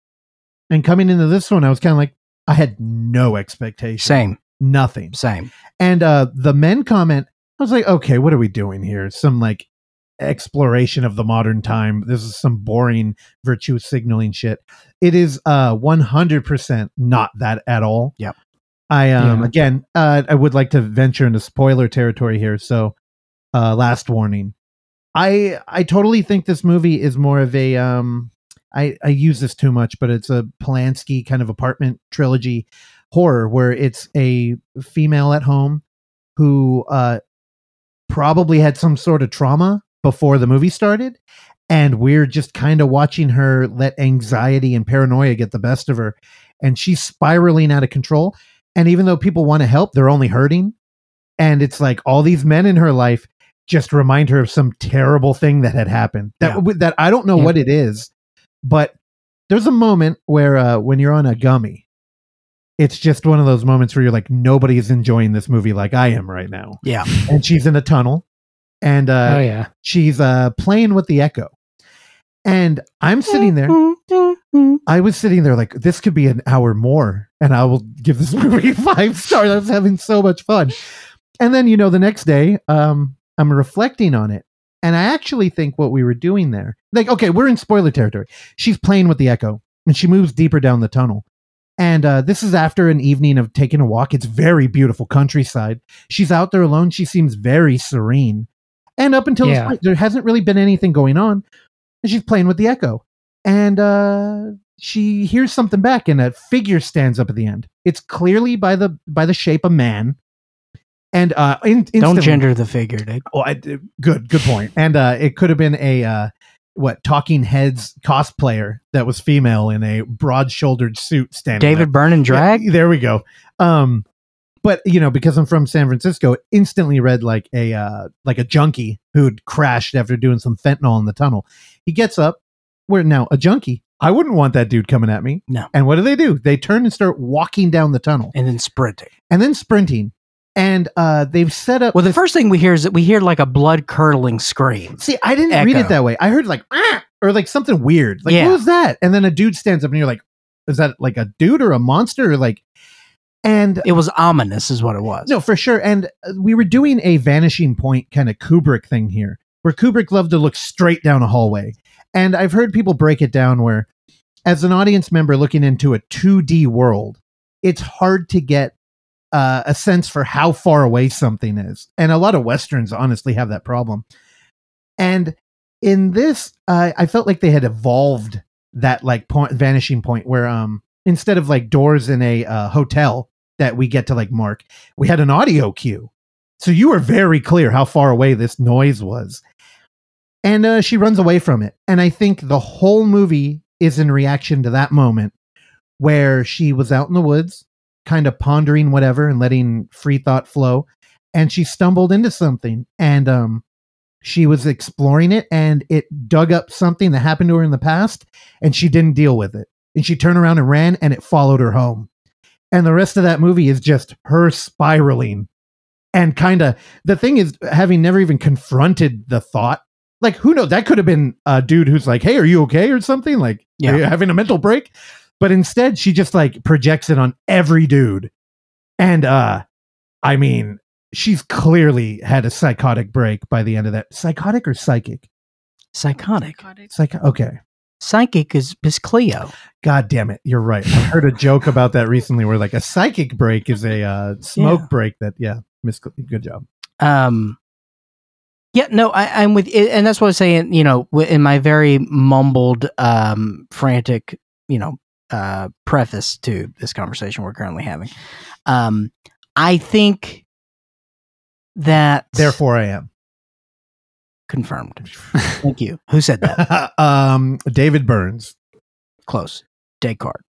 And coming into this one, I was kind of like, I had no expectation, Same, nothing. same. And uh, the men comment, I was like, okay, what are we doing here? Some like exploration of the modern time. This is some boring virtue signaling shit. It is uh 100% not that at all. Yep. I um Yeah. again, uh I would like to venture into spoiler territory here, so uh last warning. I I totally think this movie is more of a um I I use this too much, but it's a Polanski kind of apartment trilogy horror where it's a female at home who uh probably had some sort of trauma before the movie started and we're just kind of watching her let anxiety and paranoia get the best of her and she's spiraling out of control and even though people want to help they're only hurting and it's like all these men in her life just remind her of some terrible thing that had happened that that I don't know Yeah. what it is but there's a moment where uh when you're on a gummy it's just one of those moments where you're like nobody is enjoying this movie like I am right now Yeah. and she's in a tunnel and uh oh yeah. she's uh playing with the echo and i'm sitting there i was sitting there like this could be an hour more and i will give this movie five stars i was having so much fun and then you know the next day um i'm reflecting on it and i actually think what we were doing there like okay we're in spoiler territory she's playing with the echo and she moves deeper down the tunnel and uh, this is after an evening of taking a walk. It's very beautiful countryside. She's out there alone. She seems very serene. And up until this point, there hasn't really been anything going on. And she's playing with the echo. And uh, she hears something back, and a figure stands up at the end. It's clearly by the by the shape of man. And uh, in, Don't gender the figure, dude. Oh, I, good, good point. And uh, it could have been a uh, what Talking Heads cosplayer that was female in a broad-shouldered suit standing. there. David Byrne and Drag? Yeah, there we go. Um, but you know, because I'm from San Francisco, instantly read like a uh, like a junkie who'd crashed after doing some fentanyl in the tunnel. He gets up. Where now a junkie? I wouldn't want that dude coming at me. No. And what do they do? They turn and start walking down the tunnel And then sprinting. and then sprinting. And uh, they've set up. Well, the first thing we hear is that we hear like a blood curdling scream. See, I didn't read it that way. I heard like "Ah," or like something weird. Like Yeah. what was that? And then a dude stands up and you're like, is that like a dude or a monster or like? And It was ominous, is what it was. no, for sure. And uh, we were doing a vanishing point kind of Kubrick thing here, where Kubrick loved to look straight down a hallway. And I've heard people break it down where, as an audience member looking into a 2D world, it's hard to get uh, a sense for how far away something is. And a lot of Westerns honestly have that problem. And in this, uh, I felt like they had evolved that like point, vanishing point where um, instead of like doors in a uh, hotel that we get to like mark, we had an audio cue. So you were very clear how far away this noise was. And uh, she runs away from it. And I think the whole movie is in reaction to that moment where she was out in the woods, kind of pondering whatever and letting free thought flow. And she stumbled into something and um, she was exploring it and it dug up something that happened to her in the past and she didn't deal with it. And she turned around and ran and it followed her home. And the rest of that movie is just her spiraling and kind of the thing is having never even confronted the thought like who knows that could have been a dude who's like hey are you okay or something like Yeah. are you having a mental break but instead she just like projects it on every dude and uh i mean she's clearly had a psychotic break by the end of that. Psychotic or psychic? Psychotic. Psychotic. Okay. Psychic is Miss Cleo. God damn it, you're right. I heard a joke about that recently, where like a psychic break is a uh, smoke Yeah. break. That yeah, Miss. Cl- Good job. Um, yeah, no, I, I'm with, and that's what I was saying. You know, in my very mumbled, um, frantic, you know, uh, preface to this conversation we're currently having. Um, I think that Therefore, I am. confirmed. Thank you. Who said that? um, David Burns. Close. Descartes.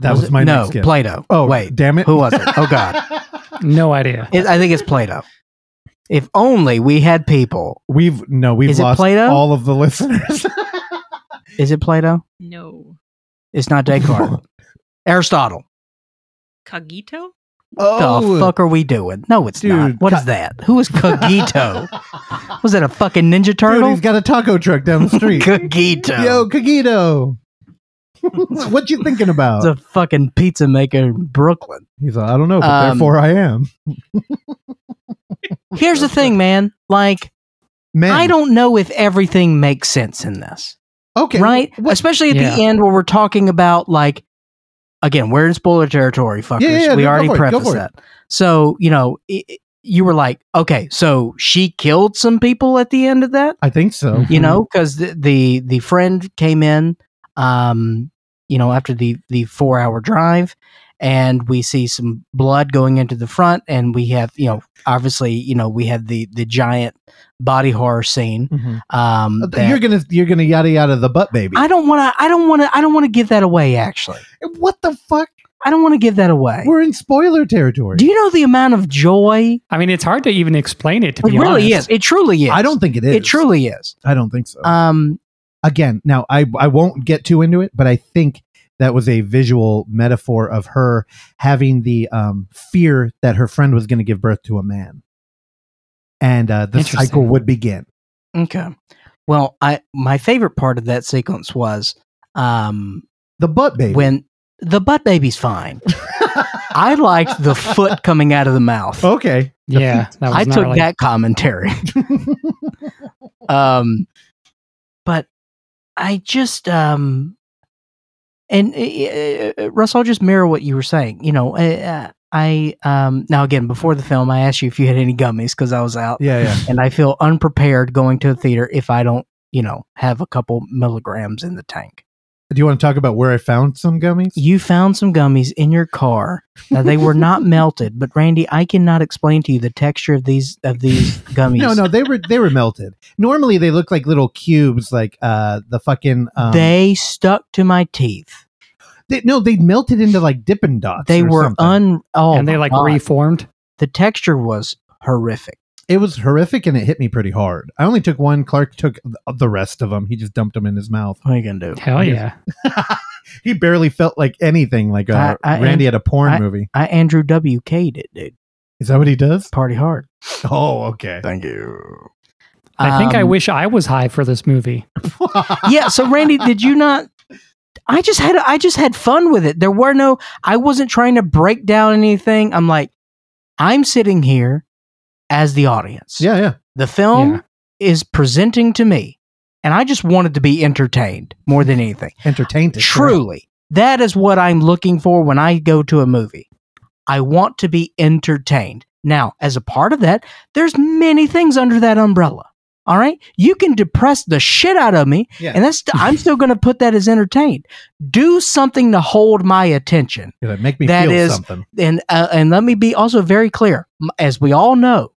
That was, it? my no next guess. Plato. Oh wait, damn it! who was it? Oh God, No idea. it, I think it's Plato. If only we had people. We've no, we've Is it lost Plato? all of the listeners. Is it Plato? No. It's not Descartes. Aristotle. Cogito? the fuck are we doing? No, it's not. Oh. Dude, What is that? Who is Cogito? Was that a fucking Ninja Dude, Turtle? he's got a taco truck down the street. Cogito. Yo, Cogito. what you thinking about? It's a fucking pizza maker in Brooklyn. He's like, I don't know, but Um, therefore I am. Here's the thing, man. Like, Man, I don't know if everything makes sense in this. Okay, right? what- Especially at Yeah. the end where we're talking about like again, we're in spoiler territory, fuckers. Yeah, yeah, we already it, prefaced it. that. So, you know, i i- you were like, okay, so she killed some people at the end of that, I think so. you know, because the, the the friend came in, um, you know, after the the four hour drive, and we see some blood going into the front, and we have, you know, obviously, you know, we have the the giant body horror scene. Mhm. Um, that- You're gonna you're gonna yada yada the butt baby. I don't want to. I don't want to. I don't want to give that away. Actually, what the fuck? I don't want to give that away. We're in spoiler territory. Do you know the amount of joy? I mean, it's hard to even explain it. To It be really honest. is. It truly is. I don't think it is. It truly is. I don't think so. Um. Again, now I I won't get too into it, but I think that was a visual metaphor of her having the um, fear that her friend was going to give birth to a man, and uh, the cycle would begin. Okay. Well, I my favorite part of that sequence was um The butt baby. when the butt baby's fine. I liked the foot coming out of the mouth. okay, Yeah, that was I took gnarly. that commentary. um but i just um and uh, uh, russ i'll just mirror what you were saying you know uh, i um now again before the film i asked you if you had any gummies because i was out yeah, yeah. and i feel unprepared going to a theater if i don't you know have a couple milligrams in the tank Do you want to talk about where I found some gummies? you found some gummies in your car now they were not melted but randy i cannot explain to you the texture of these of these gummies No, no, they were they were melted. Normally they look like little cubes, like uh the fucking. Um, they stuck to my teeth they no, they melted into like Dippin' Dots. They or were something. un. Oh, and they like God. reformed. the texture was horrific. It was horrific, and it hit me pretty hard. I only took one. Clark took the rest of them. He just dumped them in his mouth. What are you gonna do? Hell yeah. he barely felt like anything. Like uh, I- I- Randy had a porn movie. I Andrew WK'd it, dude. Is that what he does? Party hard. Oh, okay. Thank you. I think I Um, wish I was high for this movie. yeah. So Randy, did you not? I just had I just had fun with it. There were no. I wasn't trying to break down anything. I'm like, I'm sitting here as the audience. Yeah, yeah. The film Yeah. is presenting to me, and I just wanted to be entertained more than anything. Entertained. it, Truly, that is what I'm looking for when I go to a movie. I want to be entertained. Now, as a part of that, there's many things under that umbrella. All right, you can depress the shit out of me, Yeah. and that's I'm still going to put that as entertained. Do something to hold my attention, You're make me That feel is- something. and uh, and let me be also very clear, as we all know,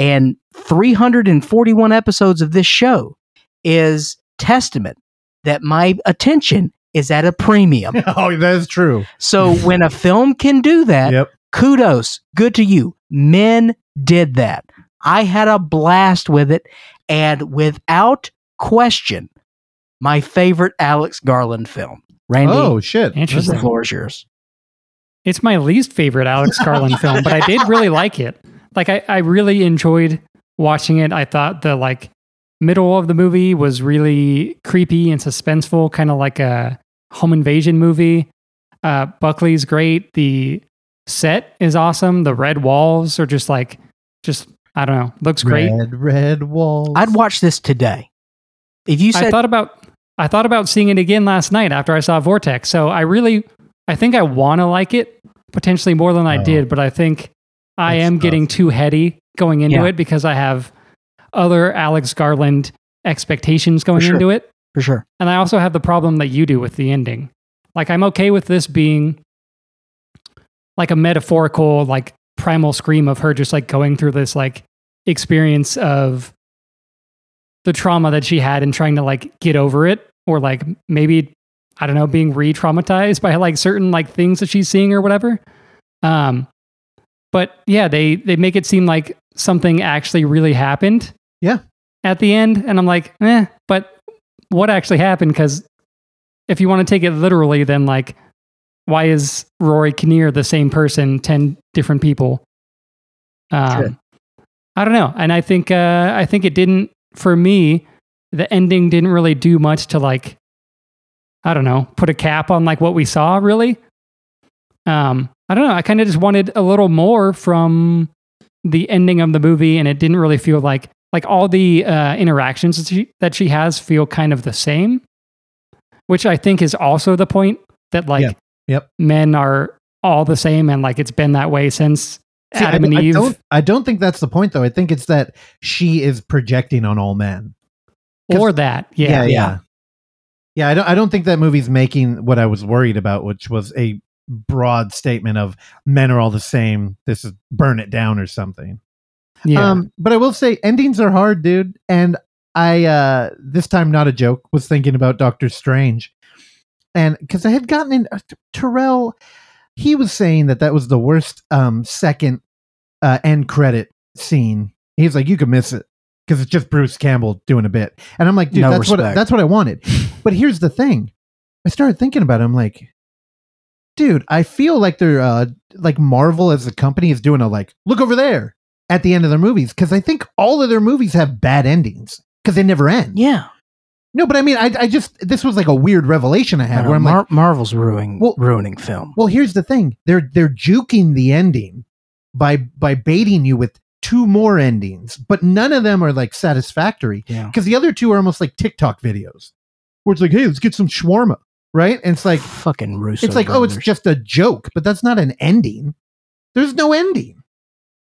and 341 episodes of this show is testament that my attention is at a premium. oh, that is true. So when a film can do that, Yep. kudos, good to you. Men did that. I had a blast with it, and without question, my favorite Alex Garland film. Randy, Oh shit. the floor is yours. It's my least favorite Alex Garland film, but I did really like it. Like I, I really enjoyed watching it. I thought the like middle of the movie was really creepy and suspenseful, kind of like a home invasion movie. Uh, Buckley's great. The set is awesome. The red walls are just like just I don't know, looks great. Red, red walls. I'd watch this today. If you said I thought about I thought about seeing it again last night after I saw Vortex. So I really I think I want to like it potentially more than I Oh. did, but I think I That's am tough. getting too heady going into Yeah. it because I have other Alex Garland expectations going sure. into it. for sure. And I also have the problem that you do with the ending. Like I'm okay with this being like a metaphorical, like primal scream of her just like going through this like experience of the trauma that she had and trying to like get over it or like maybe I don't know, being re-traumatized by like certain like things that she's seeing or whatever. Um but yeah, they they make it seem like something actually really happened. Yeah. At the end and I'm like, "Eh, but what actually happened cuz if you want to take it literally then like why is Rory Kinnear the same person 10 different people? Um Sure. I don't know. And I think uh I think it didn't for me the ending didn't really do much to like I don't know, put a cap on like what we saw really. Um, I don't know. I kind of just wanted a little more from the ending of the movie, and it didn't really feel like like all the uh, interactions that she, that she has feel kind of the same, which I think is also the point that like Yeah. Yep. men are all the same, and like it's been that way since See, Adam I, and I don't. I don't think that's the point, though. I think it's that she is projecting on all men, or that, yeah, yeah, yeah. Yeah, I don't. I don't think that movie's making what I was worried about, which was a broad statement of men are all the same. This is burn it down or something. yeah. Um, but I will say endings are hard, dude. And I uh this time not a joke was thinking about Doctor Strange, and because I had gotten in uh, Terrell, he was saying that that was the worst um second uh end credit scene. He's like, you could miss it because it's just Bruce Campbell doing a bit, and I'm like, dude, No that's what that's what I wanted. but here's the thing, I started thinking about it. I'm like. Dude, I feel like they're uh like Marvel as a company is doing a like look over there at the end of their movies because I think all of their movies have bad endings because they never end. Yeah. No, but I mean, I, I just this was like a weird revelation I had I where I'm Mar- like, Marvel's ruining Well- ruining film. well, here's the thing: they're they're juking the ending by by baiting you with two more endings, but none of them are like satisfactory Yeah. because the other two are almost like TikTok videos where it's like, hey, let's get some shawarma, right? And it's like Fucking Russo. it's like, oh, it's just a joke, but that's not an ending. There's no ending.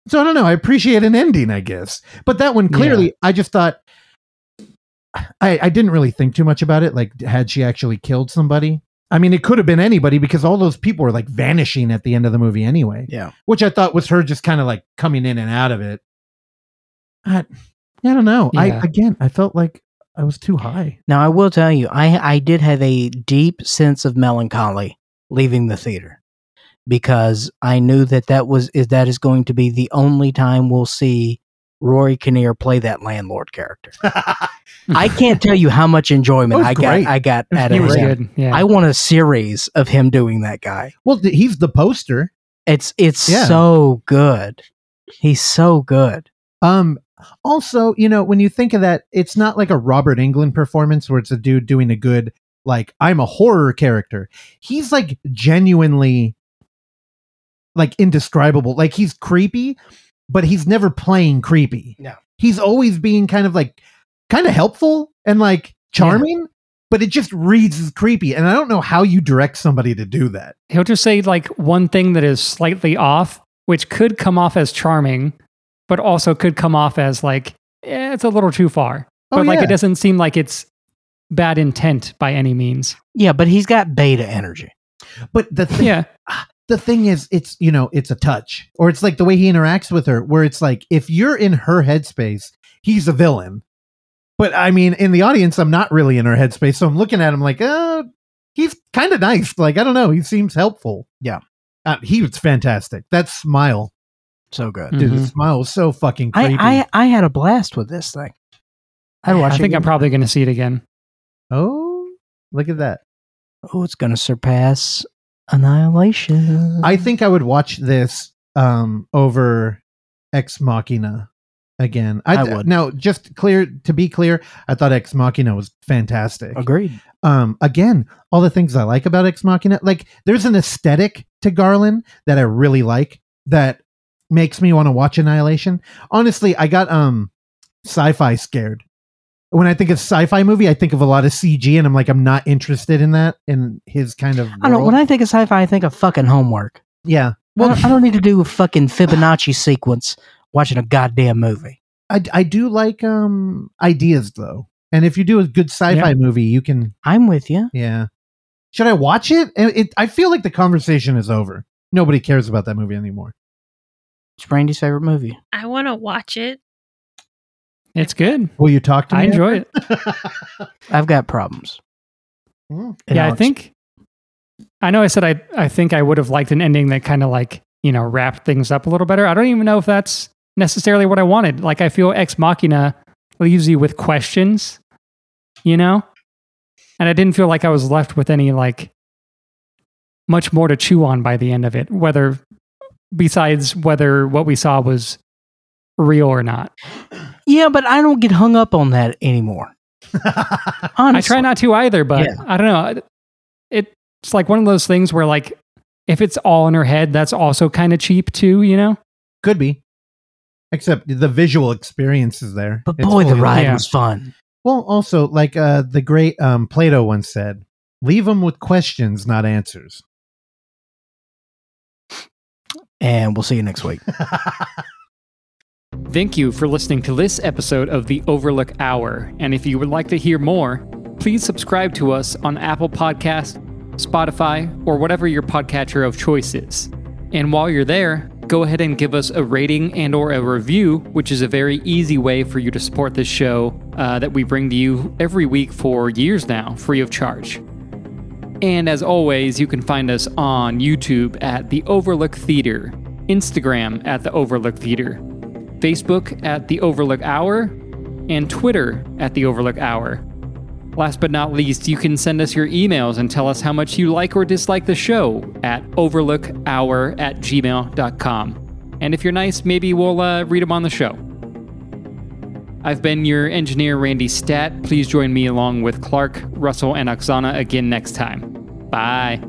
So I don't know. I appreciate an ending, I guess. But that one clearly, I just thought I, I didn't really think too much about it. Like, had she actually killed somebody? I mean, it could have been anybody because all those people were like vanishing at the end of the movie anyway, yeah. which I thought was her just kind of like coming in and out of it. I, I don't know. I again, I felt like I was too high. Now I will tell you, I I did have a deep sense of melancholy leaving the theater because I knew that that was is that is going to be the only time we'll see Rory Kinnear play that landlord character. I can't tell you how much enjoyment I great. got. I got at It was out he of was that. good. Yeah. I want a series of him doing that guy. well, th- he's the poster. It's it's Yeah. so good. He's so good. Um, also, you know, when you think of that, it's not like a Robert Englund performance where it's a dude doing a good, like, I'm a horror character. He's like genuinely like indescribable. Like he's creepy, but he's never playing creepy. No. He's always being kind of like kind of helpful and like charming, but it just reads as creepy. And I don't know how you direct somebody to do that. He'll just say like one thing that is slightly off, which could come off as charming, but also could come off as like, eh, it's a little too far. Oh, But like yeah. it doesn't seem like it's bad intent by any means. Yeah, but he's got beta energy. But the thing Yeah. the thing is it's you know it's a touch or it's like the way he interacts with her where it's like if you're in her headspace he's a villain but i mean in the audience i'm not really in her headspace so i'm looking at him like uh he's kind of nice like i don't know he seems helpful Yeah. uh, he was fantastic that smile So good. dude the Mhm. smile was so fucking creepy I, I I had a blast with this thing. I'd watch I it think I'm probably going to see it again. oh look at that Oh, it's gonna surpass Annihilation. i think i would watch this um over ex machina again I th- would. now just clear to be clear i thought ex machina was fantastic agreed. um again all the things i like about ex machina like there's an aesthetic to garland that i really like that makes me want to watch Annihilation. Honestly, I got um sci-fi scared. When I think of sci-fi movie, I think of a lot of CG, and I'm like, I'm not interested in that. In his kind of, I don't. world. When I think of sci-fi, I think of fucking homework. yeah. Well, Well, I don't need to do a fucking Fibonacci sequence watching a goddamn movie. I I do like um ideas though, and if you do a good sci-fi Yeah. movie, you can I'm with you. Yeah. Should I watch it? It, it? I feel like the conversation is over. Nobody cares about that movie anymore. It's Brandy's favorite movie. I want to watch it. It's good. Will you talk to me? I enjoy it. I've got problems. Mm. Yeah, I I'll- think. I know I said I I think I would have liked an ending that kind of like you know wrapped things up a little better. I don't even know if that's necessarily what I wanted. Like I feel Ex Machina leaves you with questions, you know, and I didn't feel like I was left with any like much more to chew on by the end of it. Whether besides whether what we saw was real or not. Yeah, but I don't get hung up on that anymore. Honestly. I try not to either, but Yeah. I don't know. It, it's like one of those things where like if it's all in her head, that's also kind of cheap too, you know? Could be. Except the visual experience is there. But It's boy, the ride Yeah. was fun. Well, also, like uh, the great um, Plato once said, leave them with questions, not answers. And we'll see you next week. Thank you for listening to this episode of the Overlook Hour. And if you would like to hear more, please subscribe to us on Apple Podcast, Spotify, or whatever your podcatcher of choice is. And while you're there, go ahead and give us a rating and or a review, which is a very easy way for you to support this show uh, that we bring to you every week for years now, free of charge. And as always, you can find us on YouTube at The Overlook Theater, Instagram at The Overlook Theater, Facebook at The Overlook Hour, and Twitter at The Overlook Hour. Last but not least, you can send us your emails and tell us how much you like or dislike the show at overlookhour at gmail.com. And if you're nice, maybe we'll uh, read them on the show. I've been your engineer, Randy Stat. Please join me along with Clark, Russell, and Oksana again next time. Bye.